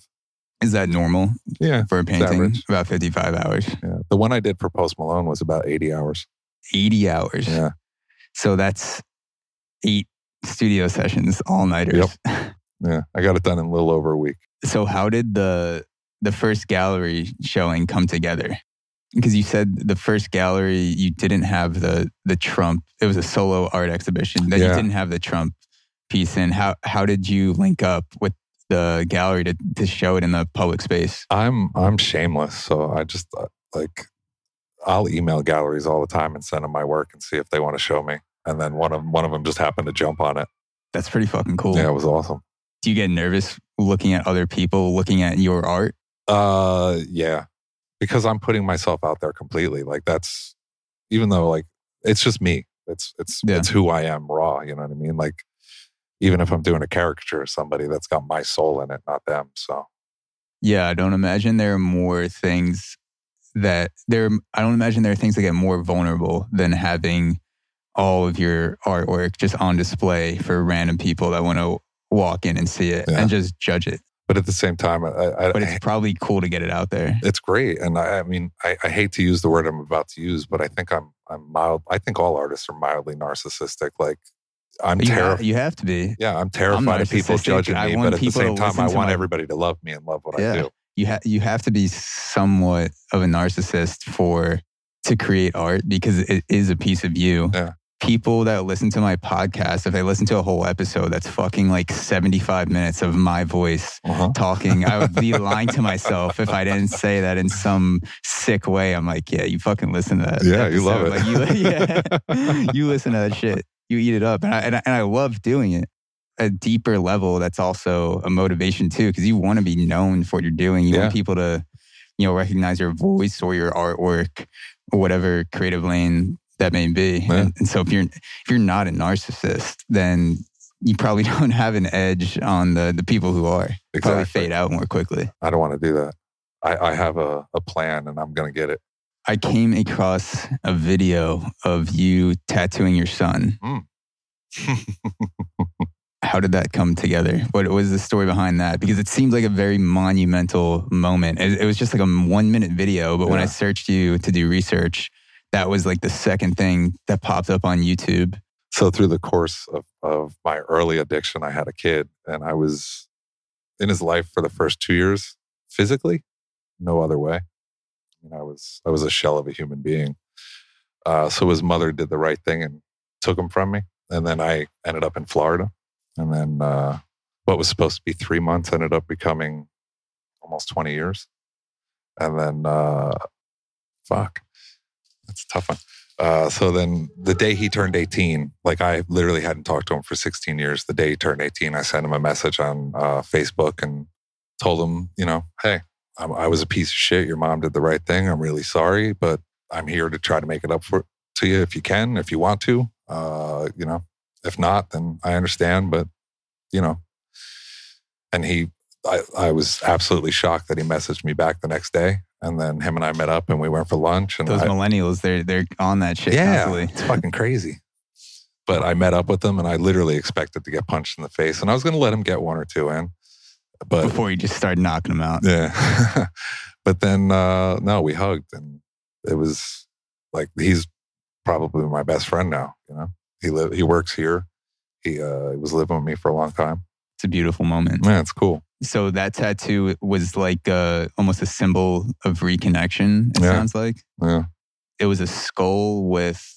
Is that normal Yeah. for a painting? About 55 hours, Yeah. The one I did for Post Malone was about 80 hours. 80 hours. Yeah. So that's eight studio sessions, all nighters. Yeah. I got it done in a little over a week. So how did the the first gallery showing come together? Because you said the first gallery you didn't have the the Trump. It was a solo art exhibition that you didn't have the Trump piece in. How how did you link up with the gallery to to show it in the public space? I'm I'm shameless, so I just uh, like I'll email galleries all the time and send them my work and see if they want to show me. And then one of one of them just happened to jump on it. That's pretty fucking cool. Yeah, it was awesome. Do you get nervous looking at other people looking at your art? Uh, yeah, because I'm putting myself out there completely. Like that's even though like it's just me. It's it's Yeah. it's who I am raw. You know what I mean? Like even if I'm doing a caricature of somebody, that's got my soul in it, not them. So Yeah, I don't imagine there are more things that there. I don't imagine there are things that get more vulnerable than having all of your artwork just on display for random people that want to walk in and see it Yeah. and just judge it. But at the same time, I, I, But it's probably cool to get it out there. it's great and I, I mean I, I hate to use the word i'm about to use but i think i'm i'm mild i think all artists are mildly narcissistic like i'm terrified you have to be. yeah i'm terrified of people judging me but at the same time i want my- everybody to love me and love what Yeah. i do You have you have to be somewhat of a narcissist for to create art because it is a piece of you. Yeah. People that listen to my podcast, if they listen to a whole episode, that's fucking like 75 minutes of my voice uh-huh. talking. I would be lying to myself if I didn't say that in some sick way. I'm like, yeah, you fucking listen to that. Yeah, you love it. Like, you, yeah, you listen to that shit. You eat it up. And I, and I, and I love doing it. A deeper level, that's also a motivation too, because you want to be known for what you're doing. You Yeah. want people to, you know, recognize your voice or your artwork or whatever creative lane that may be. Yeah. And, and so if you're if you're not a narcissist, then you probably don't have an edge on the the people who are. Probably Exactly. fade out more quickly. i don't want to do that i, I have a, a plan and i'm going to get it I came across a video of you tattooing your son. Hmm. How did that come together? What was the story behind that? Because it seemed like a very monumental moment. It, it was just like a one minute video, but when I searched you to do research, that was like the second thing that popped up on YouTube. so through the course of, of my early addiction i had a kid and i was in his life for the first two years physically no other way I was I was a shell of a human being. Uh, so his mother did the right thing and took him from me, and then I ended up in Florida, and then uh, what was supposed to be three months ended up becoming almost twenty years, and then uh, fuck, that's a tough one. Uh, so then the day he turned 18, like I literally hadn't talked to him for 16 years. The day he turned 18, I sent him a message on uh, Facebook and told him, you know, hey, I, I was a piece of shit. Your mom did the right thing. I'm really sorry, but I'm here to try to make it up for to you if you can, if you want to. Uh, you know, if not, then I understand. But you know, and he, I, I was absolutely shocked that he messaged me back the next day, and then him and I met up and we went for lunch. And Those I, millennials, they're they're on that shit yeah, constantly. it's fucking crazy. But I met up with them, and I literally expected to get punched in the face, and I was going to let him get one or two in, but Before you just started knocking them out. yeah. but then uh no, we hugged and it was like he's probably my best friend now, you know. He live he works here. He uh he was living with me for a long time. It's a beautiful moment. Man, it's cool. So that tattoo was like uh, almost a symbol of reconnection. It Yeah. sounds like Yeah. it was a skull with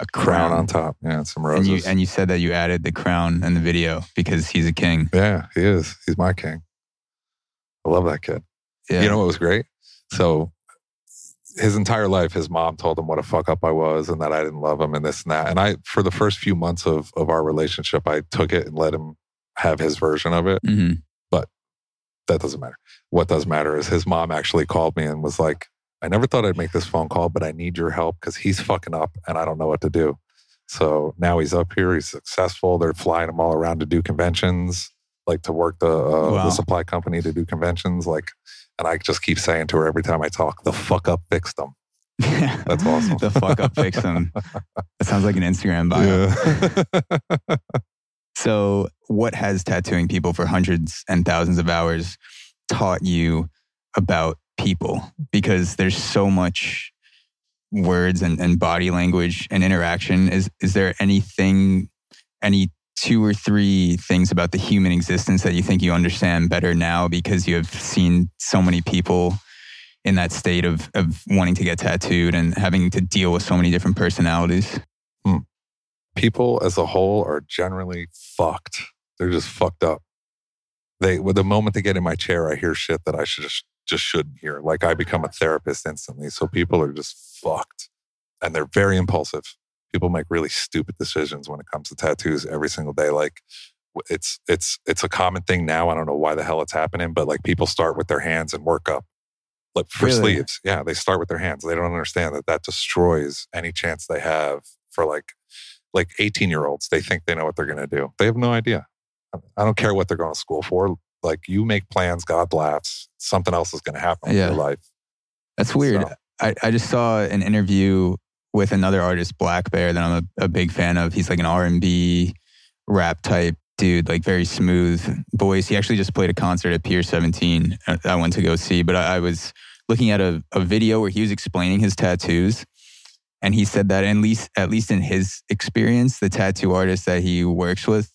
a Crown, crown, on top. Yeah, and some And roses. you and you said that you added the crown in the video because he's a king. yeah, he is. He's my king. I love that kid. Yeah. You know what was great? So his entire life, his mom told him what a fuck up I was and that I didn't love him and this and that. And I, for the first few months of, of our relationship, I took it and let him have his version of it. hmm That doesn't matter. What does matter is his mom actually called me and was like, I never thought I'd make this phone call, but I need your help because he's fucking up and I don't know what to do. So now he's up here. He's successful. They're flying him all around to do conventions, like to work the, uh, Wow. the supply company to do conventions. Like, and I just keep saying to her every time I talk, the fuck up fixed them. That's awesome. the fuck up fix them. That sounds like an Instagram bio. Yeah. So, what has tattooing people for hundreds and thousands of hours taught you about people? Because there's so much words and, and body language and interaction. Is is there anything, any two or three things about the human existence that you think you understand better now because you have seen so many people in that state of of wanting to get tattooed and having to deal with so many different personalities? People as a whole are generally fucked. They're just fucked up. They, with the moment they get in my chair, I hear shit that I should just, just shouldn't hear. Like I become a therapist instantly. So people are just fucked and they're very impulsive. People make really stupid decisions when it comes to tattoos every single day. Like it's, it's, it's a common thing now. I don't know why the hell it's happening, but like people start with their hands and work up like for Really? sleeves. Yeah. They start with their hands. They don't understand that that destroys any chance they have for like, like 18 year olds. They think they know what they're going to do. They have no idea. I don't care what they're going to school for. Like you make plans, God laughs. Something else is going to happen in your life. That's weird. So- I, I just saw an interview with another artist, blackbear, that I'm a, a big fan of. He's like an R and B rap type dude, like very smooth voice. He actually just played a concert at Pier 17. uh, I went to go see, but I, I was looking at a, a video where he was explaining his tattoos, and he said that at least at least in his experience, the tattoo artist that he works with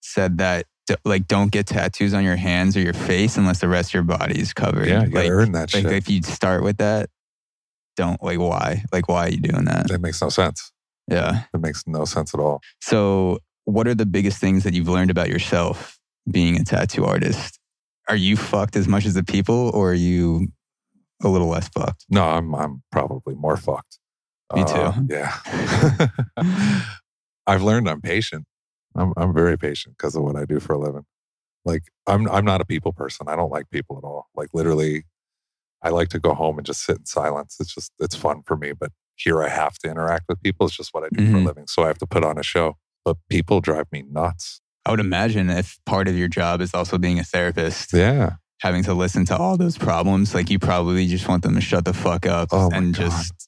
said that. Like, don't get tattoos on your hands or your face unless the rest of your body is covered. Yeah. You got like, earn that like shit. if you start with that, don't like why? Like why are you doing that? that makes no sense. Yeah. It makes no sense at all. So what are the biggest things that you've learned about yourself being a tattoo artist? Are you fucked as much as the people or are you a little less fucked? No, I'm I'm probably more fucked. Me Uh, too. yeah. I've learned I'm patient. I'm I'm very patient because of what I do for a living. Like I'm I'm not a people person. I don't like people at all. Like literally I like to go home and just sit in silence. It's just it's fun for me, but here I have to interact with people. It's just what I do for a Mhm. living. So I have to put on a show. But people drive me nuts. I would imagine if part of your job is also being a therapist, Yeah. having to listen to all those problems, like you probably just want them to shut the fuck up Oh and God. just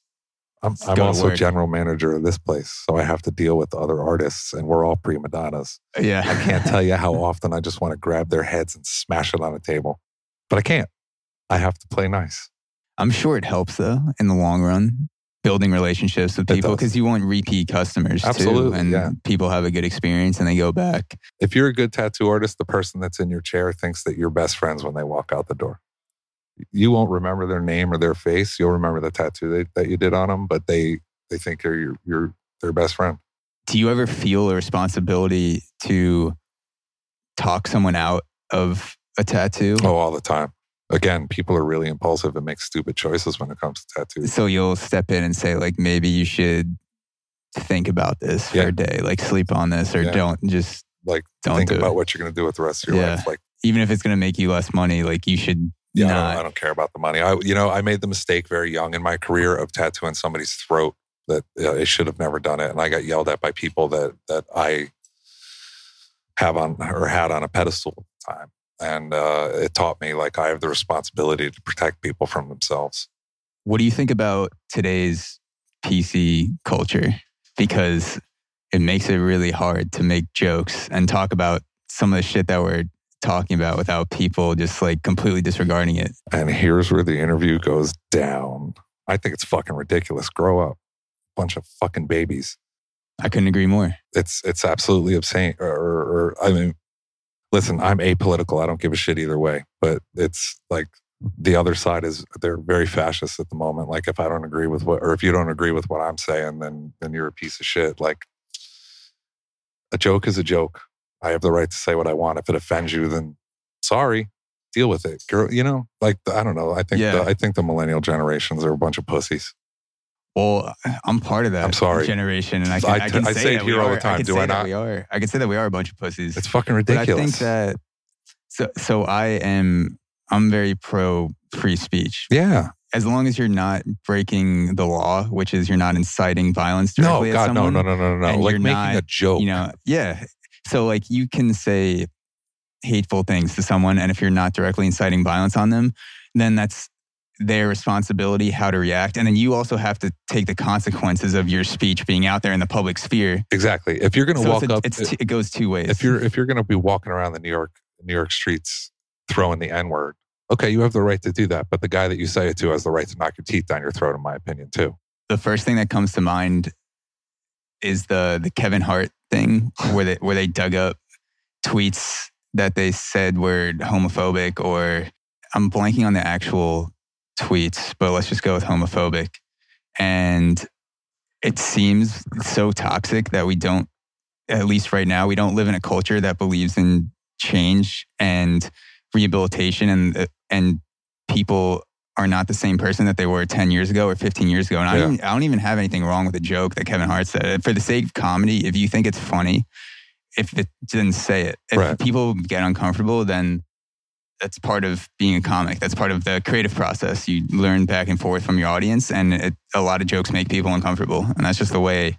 I'm, I'm also work. general manager of this place. So I have to deal with other artists and we're all prima donnas. yeah. I can't tell you how often I just want to grab their heads and smash it on a table, but I can't. I have to play nice. I'm sure it helps though in the long run, building relationships with people because you want repeat customers too. And yeah. people have a good experience and they go back. If you're a good tattoo artist, the person that's in your chair thinks that you're best friends when they walk out the door. You won't remember their name or their face. You'll remember the tattoo they, that you did on them, but they they think you're your, your their best friend. Do you ever feel a responsibility to talk someone out of a tattoo? Oh, all the time. Again, people are really impulsive and make stupid choices when it comes to tattoos. So you'll step in and say, like, maybe you should think about this for Yeah. a day, like sleep on this, or Yeah. don't just Like don't think do about it. what you're going to do with the rest of your Yeah. life. Like Even if it's going to make you less money, like you should Yeah, I don't, I don't care about the money. I, you know, I made the mistake very young in my career of tattooing somebody's throat that uh, I should have never done it, and I got yelled at by people that that I have on or had on a pedestal at the time, and uh, it taught me like I have the responsibility to protect people from themselves. What do you think about today's PC culture? Because it makes it really hard to make jokes and talk about some of the shit that we're talking about without people just like completely disregarding it. And here's where the interview goes down. I think it's fucking ridiculous. Grow up, bunch of fucking babies. I couldn't agree more. it's it's absolutely obscene or, or, or i mean listen i'm apolitical i don't give a shit either way but it's like the other side is they're very fascist at the moment like if i don't agree with what or if you don't agree with what i'm saying then then you're a piece of shit like a joke is a joke i have the right to say what i want if it offends you then sorry deal with it girl you know like i don't know i think Yeah. the, i think the millennial generations are a bunch of pussies Well, I'm part of that I'm sorry. generation, and I can, I I can I say, say it here all the time, I can do say I that not? We are. I can say that we are a bunch of pussies. it's fucking but I think that so. So I am. I'm very pro free speech. yeah As long as you're not breaking the law, which is you're not inciting violence no directly at god no someone. no no no no like you're making not, a joke You know, yeah. So like you can say hateful things to someone, and if you're not directly inciting violence on them, then that's their responsibility how to react. And then you also have to take the consequences of your speech being out there in the public sphere. Exactly. If you're going to So walk a- up, it's t- it goes two ways. if you're if you're going to be walking around the New York New York streets throwing the N word, Okay, you have the right to do that, but the guy that you say it to has the right to knock your teeth down your throat, in my opinion, too. The first thing that comes to mind is the the Kevin Hart thing where they where they dug up tweets that they said were homophobic or I'm blanking on the actual tweets, but let's just go with homophobic. And it seems so toxic that we don't at least right now we don't live in a culture that believes in change and rehabilitation and uh, and people are not the same person that they were 10 years ago or 15 years ago. And I, don't, I don't even have anything wrong with the joke that Kevin Hart said. For the sake of comedy, if you think it's funny, if it didn't say it, if Right. people get uncomfortable, then that's part of being a comic. That's part of the creative process. You learn back and forth from your audience, and it, a lot of jokes make people uncomfortable. And that's just the way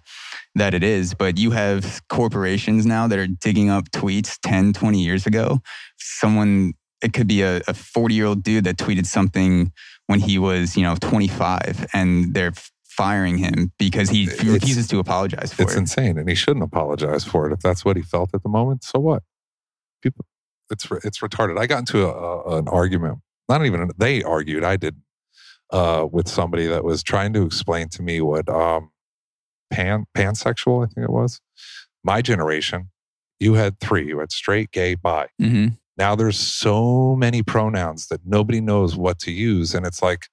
that it is. But you have corporations now that are digging up tweets 10, 20 years ago. Someone, it could be a 40 year old dude that tweeted something when he was, you know, 25, and they're firing him because he It's- refuses to apologize for It's it. It's insane, and he shouldn't apologize for it if that's what he felt at the moment. So what? People, it's it's retarded. I got into a, a, an argument. Not even they argued. I did uh, with somebody that was trying to explain to me what um, pan pansexual. I think it was my generation. You had three. You had straight, gay, bi. hmm Now there's so many pronouns that nobody knows what to use, and it's like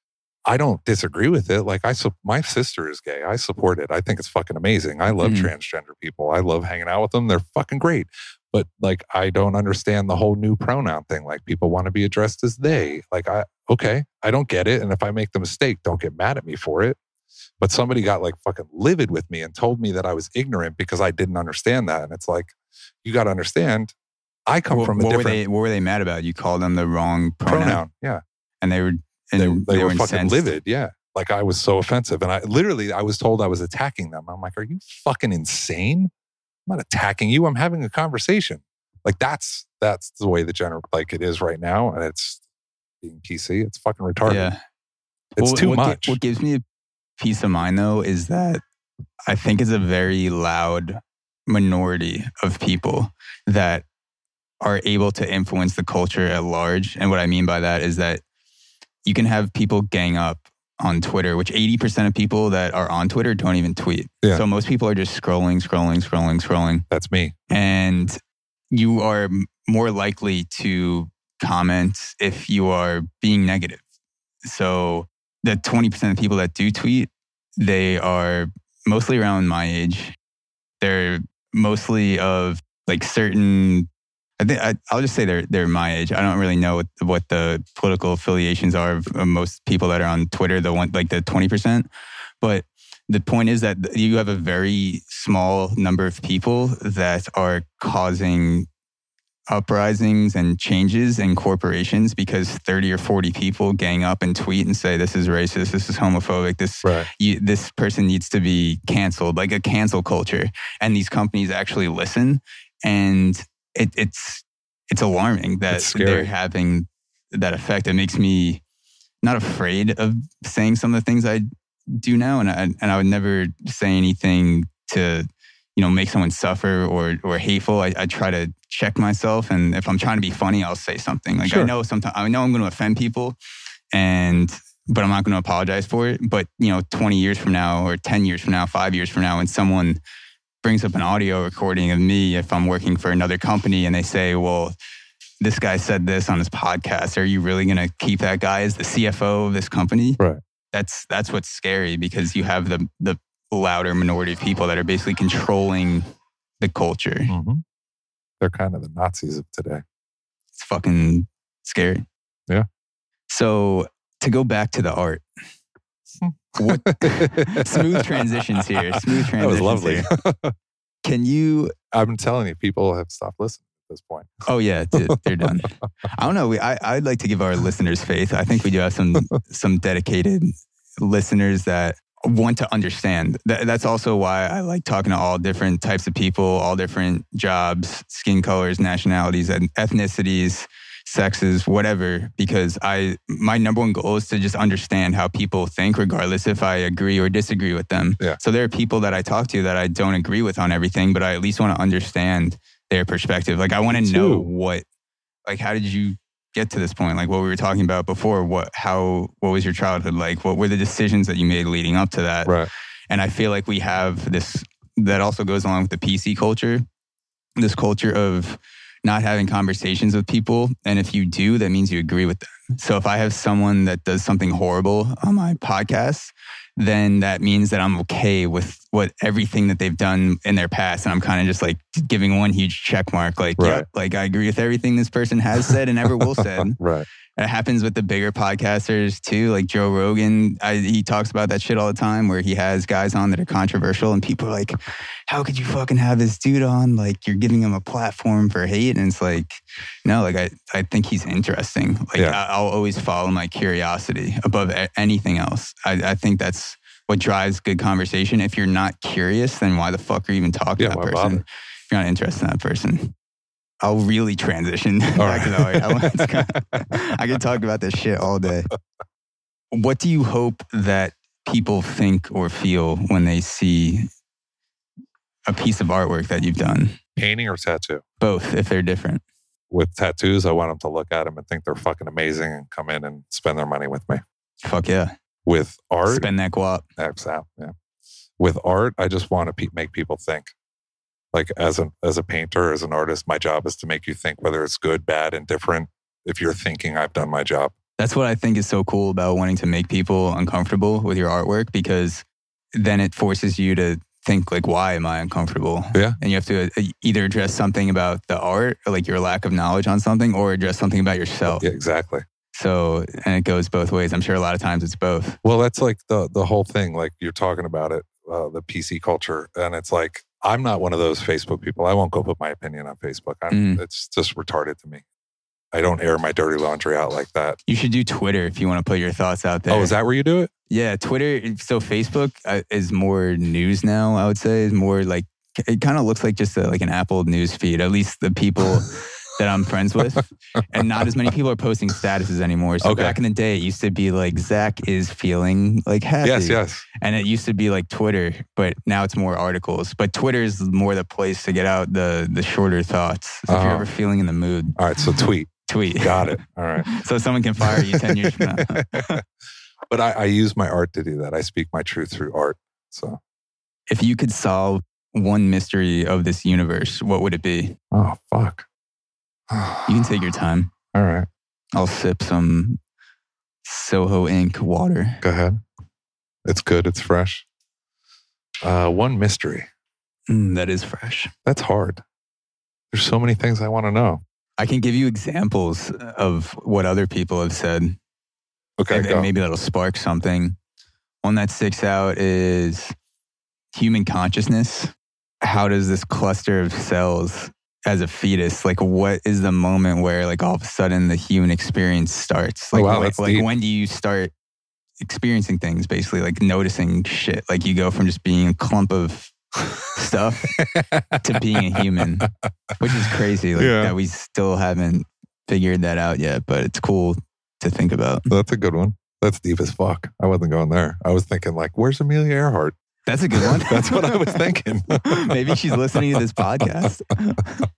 I don't disagree with it. Like I, sup- my sister is gay. I support it. I think it's fucking amazing. I love Mhm. transgender people. I love hanging out with them. They're fucking great. But like I don't understand the whole new pronoun thing. Like people want to be addressed as they. Like I okay, I don't get it. And if I make the mistake, don't get mad at me for it. But somebody got like fucking livid with me and told me that I was ignorant because I didn't understand that. And it's like, you got to understand. I come What, from a what were different they? What were they mad about? You called them the wrong pronoun, pronoun. Yeah. and they were and they, they, were, fucking livid. Yeah. Like I was so offensive. And I literally, I was told I was attacking them. I'm like, are you fucking insane? I'm not attacking you. I'm having a conversation. Like that's, that's the way the general, like it is right now. And it's being PC. It's fucking retarded. Yeah, It's Well, too what much. what gives me peace of mind though is that I think it's a very loud minority of people that are able to influence the culture at large. And what I mean by that is that you can have people gang up on Twitter, which 80% of people that are on Twitter don't even tweet. Yeah. So most people are just scrolling, scrolling, scrolling, scrolling. that's me. and you are more likely to comment if you are being negative. So the 20% of people that do tweet, they are mostly around my age. They're mostly of like certain I think I, I'll just say they're they're my age. I don't really know what, what the political affiliations are of, of most people that are on Twitter. The one like the twenty percent, but the point is that you have a very small number of people that are causing uprisings and changes in corporations because 30 or 40 people gang up and tweet and say this is racist this is homophobic this Right. you, this person needs to be canceled like a cancel culture and these companies actually listen and it, it's it's alarming that they're having that effect. It makes me not afraid of saying some of the things i do now and I, and I would never say anything to you know make someone suffer or or hateful. I, I try to check myself and if i'm trying to be funny i'll say something. Like i know sometimes i know i'm going to offend people and but i'm not going to apologize for it. But you know 20 years from now or 10 years from now 5 years from now when someone brings up an audio recording of me if i'm working for another company and they say well this guy said this on his podcast are you really going to keep that guy as the cfo of this company Right. that's that's what's scary because you have the the louder minority of people that are basically controlling the culture. hmm They're kind of the Nazis of today. It's fucking scary. Yeah. So to go back to the art, what, smooth transitions here. Smooth transitions. That was lovely. Can you? I'm telling you, people have stopped listening at this point. Oh yeah, they're, they're done. I don't know. We, I I'd like to give our listeners faith. I think we do have some some dedicated listeners that want to understand. That, that's also why I like talking to all different types of people, all different jobs, skin colors, nationalities, and ethnicities, sexes, whatever. Because I my number one goal is to just understand how people think, regardless if I agree or disagree with them. Yeah. So there are people that I talk to that I don't agree with on everything, but I at least want to understand their perspective. Like I want to know what, like how did you get to this point? Like what we were talking about before. What how what was your childhood like? What were the decisions that you made leading up to that? Right. And I feel like we have this that also goes along with the PC culture, this culture of not having conversations with people. And if you do, that means you agree with them. So if I have someone that does something horrible on my podcast, then that means that I'm okay with what everything that they've done in their past. And I'm kind of just like giving one huge check mark. Like, yeah, Right. like I agree with everything this person has said and ever will said. Right. It happens with the bigger podcasters too, like Joe Rogan. I, he talks about that shit all the time, where he has guys on that are controversial, and people are like, "How could you fucking have this dude on? Like, you're giving him a platform for hate." And it's like, no, like I, I think he's interesting. Like, Yeah. I, I'll always follow my curiosity above anything else. I, I think that's what drives good conversation. If you're not curious, then why the fuck are you even talking Yeah, to that person? bother? If you're not interested in that person. I'll really transition back right. I kind of- I can talk about this shit all day. What do you hope that people think or feel when they see a piece of artwork that you've done? Painting or tattoo? Both, if they're different. With tattoos, I want them to look at them and think they're fucking amazing and come in and spend their money with me. Fuck yeah. With art, Spend that guap. Exactly. Yeah. With art, I just want to pe- make people think. Like as a as a painter, as an artist, my job is to make you think whether it's good, bad, and different. If you're thinking, I've done my job. That's what I think is so cool about wanting to make people uncomfortable with your artwork because then it forces you to think like why am I uncomfortable? Yeah. And you have to uh, either address something about the art or like your lack of knowledge on something or address something about yourself. Yeah, exactly. So and it goes both ways. I'm sure a lot of times it's both. Well, that's like the the whole thing. Like you're talking about it, uh, the PC culture, and it's like I'm not one of those Facebook people. I won't go put my opinion on Facebook. I'm, Mm. It's just retarded to me. I don't air my dirty laundry out like that. You should do Twitter if you want to put your thoughts out there. Oh, is that where you do it? Yeah, Twitter. So Facebook uh, is more news now. I would say is more like it kind of looks like just a, like an Apple news feed. At least the people that I'm friends with, and not as many people are posting statuses anymore. So Okay. back in the day, it used to be like Zach is feeling like happy. Yes, yes. And it used to be like Twitter, but now it's more articles. But Twitter is more the place to get out the the shorter thoughts. So if you're Oh. ever feeling in the mood, All right. So tweet. tweet. Got it. All right. so someone can fire you ten years from now. but I, I use my art to do that. I speak my truth through art. So, if you could solve one mystery of this universe, what would it be? oh fuck. You can take your time. All right. I'll sip some Soho Ink water. Go ahead. It's good. It's fresh. Uh, one mystery. Mm, that is fresh. That's hard. There's so many things I want to know. I can give you examples of what other people have said. Okay. and, and maybe that'll spark something. One that sticks out is human consciousness. How does this cluster of cells as a fetus, like what is the moment where like all of a sudden the human experience starts? Oh, Like, wow, when, like deep. when do you start experiencing things basically like noticing shit? Like you go from just being a clump of stuff to being a human, which is crazy. Like Yeah. that we still haven't figured that out yet, but it's cool to think about. That's a good one. That's deep as fuck. I wasn't going there. I was thinking like, where's Amelia Earhart? That's a good one. That's what I was thinking. Maybe she's listening to this podcast.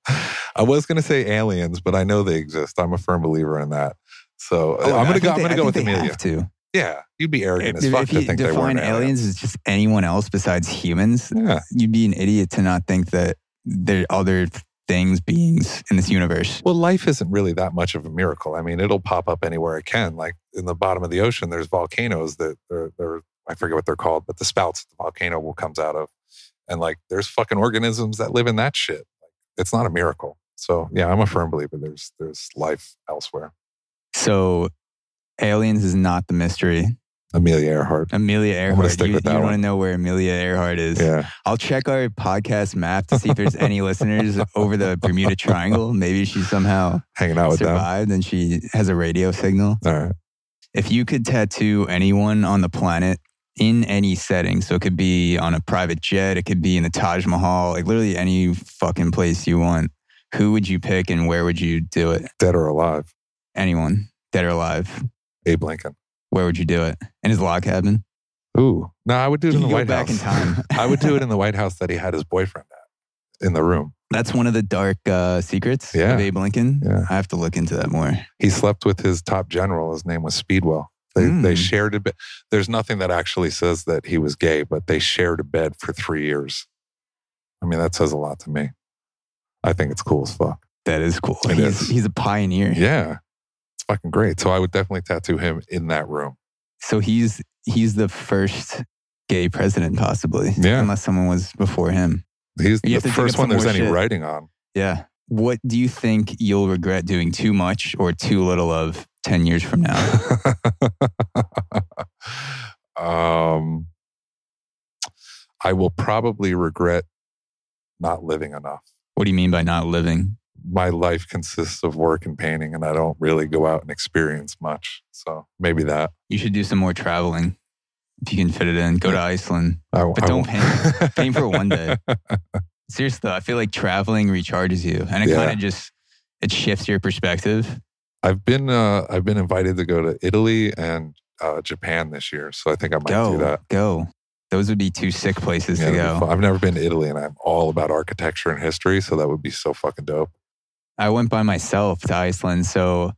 I was going to say aliens, but I know they exist. I'm a firm believer in that. So Oh, I'm going to go. I'm going to go with Amelia. have to. Yeah, you'd be arrogant If, as fuck if to you think they define weren't aliens as just anyone else besides humans, Yeah, you'd be an idiot to not think that there are other things, beings in this universe. Well, life isn't really that much of a miracle. I mean, it'll pop up anywhere it can. Like in the bottom of the ocean, there's volcanoes that they're, they're I forget what they're called, but the spouts the volcano will comes out of, and like there's fucking organisms that live in that shit. Like, it's not a miracle. So yeah, I'm a firm believer. There's there's life elsewhere. So, aliens is not the mystery. Amelia Earhart. Amelia Earhart. You, you want to know where Amelia Earhart is? Yeah. I'll check our podcast map to see if there's any listeners over the Bermuda Triangle. Maybe she somehow Hanging out with them. survived and she has a radio signal. All right. If you could tattoo anyone on the planet in any setting, so it could be on a private jet, it could be in the Taj Mahal, like literally any fucking place you want, who would you pick and where would you do it? Dead or alive. Anyone, dead or alive. Abe Lincoln. Where would you do it? In his log cabin? Ooh. No, I would do it You in the White back House. in time. I would do it in the White House that he had his boyfriend at in the room. That's one of the dark uh, secrets Yeah. of Abe Lincoln. Yeah. I have to look into that more. He slept with his top general. His name was Speedwell. They, they Mm. shared a bed. There's nothing that actually says that he was gay, but they shared a bed for three years. I mean, that says a lot to me. I think it's cool as fuck. That is cool. It he's, is. he's a pioneer. Yeah. It's fucking great. So I would definitely tattoo him in that room. So he's he's the first gay president, possibly. Yeah. Unless someone was before him. He's the have to dig first one there's any shit. writing on. Yeah. What do you think you'll regret doing too much or too little of 10 years from now? um, I will probably regret not living enough. What do you mean by not living? My life consists of work and painting, and I don't really go out and experience much. So maybe that. You should do some more traveling if you can fit it in. Go to Iceland. I, But I don't won't- paint. Paint for one day. Seriously, though, I feel like traveling recharges you and it Yeah. kind of just it shifts your perspective. I've been uh, I've been invited to go to Italy and uh, Japan this year, so I think I might Go. do that. Go. Those would be two sick places Yeah, to go. I've never been to Italy, and I'm all about architecture and history, so that would be so fucking dope. I went by myself to Iceland, so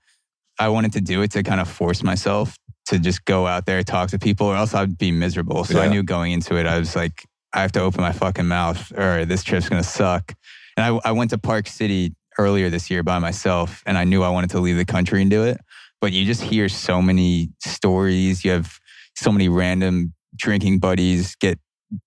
I wanted to do it to kind of force myself to just go out there, talk to people, or else I'd be miserable. So I knew going into it, I was like, I have to open my fucking mouth, or this trip's gonna suck. And I, I went to Park City earlier this year by myself, and I knew I wanted to leave the country and do it. But you just hear so many stories. You have so many random drinking buddies get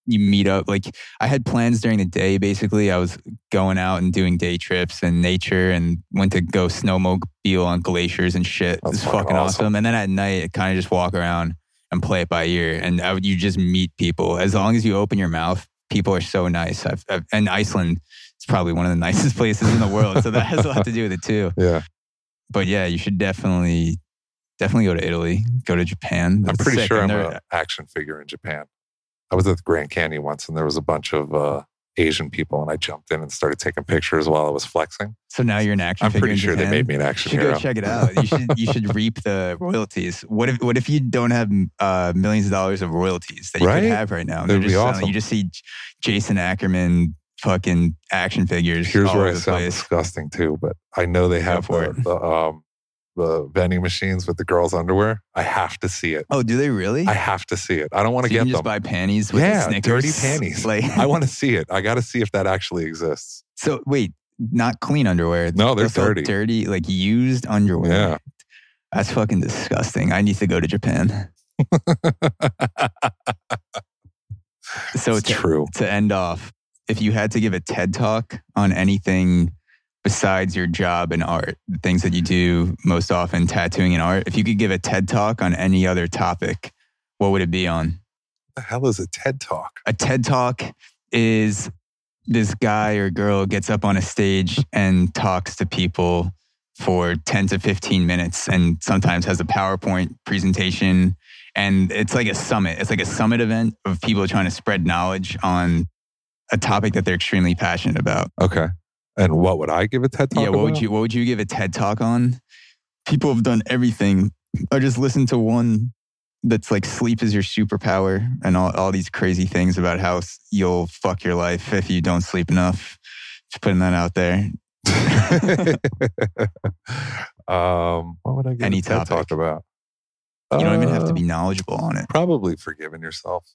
you meet up like i had plans during the day basically i was going out and doing day trips and nature and went to go snowmobile on glaciers and shit. That's It's fucking fucking awesome. awesome. And then at night, I kind of just walk around and play it by ear. And I would, you just meet people. As long as you open your mouth, people are so nice. I've, I've, and Iceland is probably one of the nicest places in the world. So that has a lot to do with it too. Yeah, But yeah, you should definitely, definitely go to Italy, go to Japan. I'm pretty sick. sure I'm an action figure in Japan. I was at the Grand Canyon once, and there was a bunch of uh, Asian people, and I jumped in and started taking pictures while I was flexing. so now you're an action I'm figure pretty sure they made me an You action should hero. go check it out. You should you should reap the royalties. What if what if you don't have uh, millions of dollars of royalties that you Right? could have right now? That'd be selling- awesome. You just see Jason Ackerman fucking action figures. Here's where I sound place. disgusting too, but I know they have the, the um the vending machines with the girls' underwear. I have to see it. Oh, do they really? I have to see it. I don't want so to you get can just them. buy panties with the Yeah, Snickers. dirty panties. Like, I want to see it. I got to see if that actually exists. so wait, not clean underwear. No, they're dirty. Dirty, like used underwear. Yeah. That's fucking disgusting. I need to go to Japan. So it's to, true. to end off, if you had to give a TED talk on anything besides your job and art, the things that you do most often, tattooing and art, if you could give a TED talk on any other topic, what would it be on? the hell is a TED talk? A TED talk is this guy or girl gets up on a stage and talks to people for 10 to 15 minutes and sometimes has a PowerPoint presentation. And it's like a summit. It's like a summit event of people trying to spread knowledge on a topic that they're extremely passionate about. Okay. And what would I give a TED talk? yeah, what would you what would you give a TED talk on? People have done everything. I just listened to one that's like sleep is your superpower and all, all these crazy things about how you'll fuck your life if you don't sleep enough. Just putting that out there. um, what would I give Any a TED talk about? You don't even have to Uh, be knowledgeable on it. probably forgiving yourself.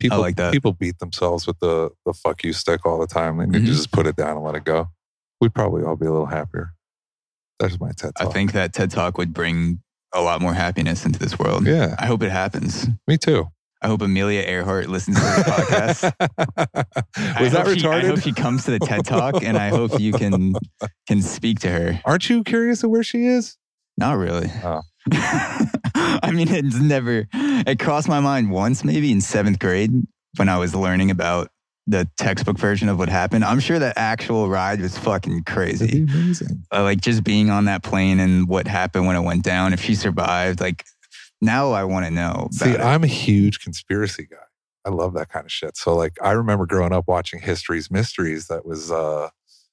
People like that. People beat themselves with the the fuck you stick all the time. They need Mhm. to just put it down and let it go. We'd probably all be a little happier. That's my TED talk. I think that TED talk would bring a lot more happiness into this world. Yeah, I hope it happens. me too. I hope Amelia Earhart listens to this podcast. I Was that hope she- I hope she comes to the TED Talk, and I hope you can can speak to her. Aren't you curious of where she is? Not really. Oh. I mean, it's never. It crossed my mind once, maybe in seventh grade, when I was learning about the textbook version of what happened. I'm sure the actual ride was fucking crazy. amazing. Uh, like just being on that plane and what happened when it went down. If she survived, like now I want to know. See, it. I'm a huge conspiracy guy. I love that kind of shit. So, like, I remember growing up watching History's Mysteries that was uh,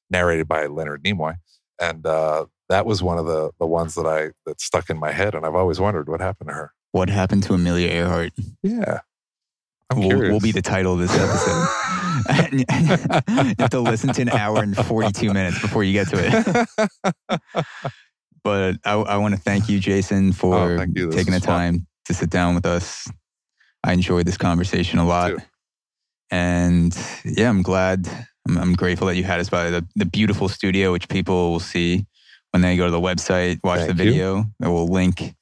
narrated by Leonard Nimoy, and uh, that was one of the the ones that I that stuck in my head, and I've always wondered what happened to her. what happened to Amelia Earhart? Yeah, I'm will, will be the title of this episode. you have to listen to an hour and 42 minutes before you get to it. But I, I want to thank you, Jason, oh, for Oh, you. Taking the was fun. time to sit down with us. I enjoyed this conversation a lot. And yeah, I'm glad, I'm, I'm grateful that you had us by the, the beautiful studio, which people will see when they go to the website, watch Thank the you. video. It will link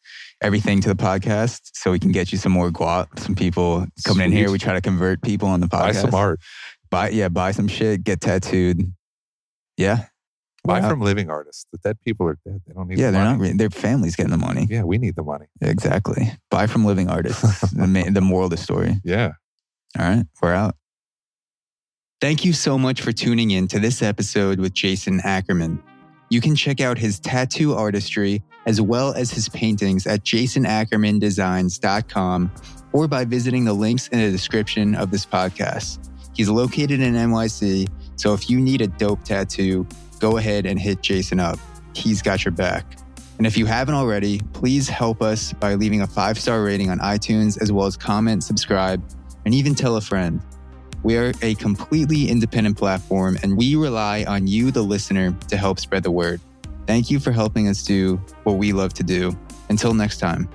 everything to the podcast so we can get you some more guap. Some people coming in here. We try to convert people on the podcast. Buy some art. Buy, yeah, buy some shit, get tattooed. Yeah. Buy Wow. from living artists. The dead people are dead. They don't need Yeah, the they're money. not, their family's getting the money. Yeah, we need the money. Exactly. Buy from living artists. the, ma- the moral of the story. Yeah. All right, we're out. Thank you so much for tuning in to this episode with Jason Ackerman. You can check out his tattoo artistry as well as his paintings at jasonackermandesigns.com or by visiting the links in the description of this podcast. He's located in NYC, so if you need a dope tattoo, go ahead and hit Jason up. He's got your back. And if you haven't already, please help us by leaving a five star rating on iTunes, as well as comment, subscribe, and even tell a friend. We are a completely independent platform, and we rely on you, the listener, to help spread the word. Thank you for helping us do what we love to do. Until next time.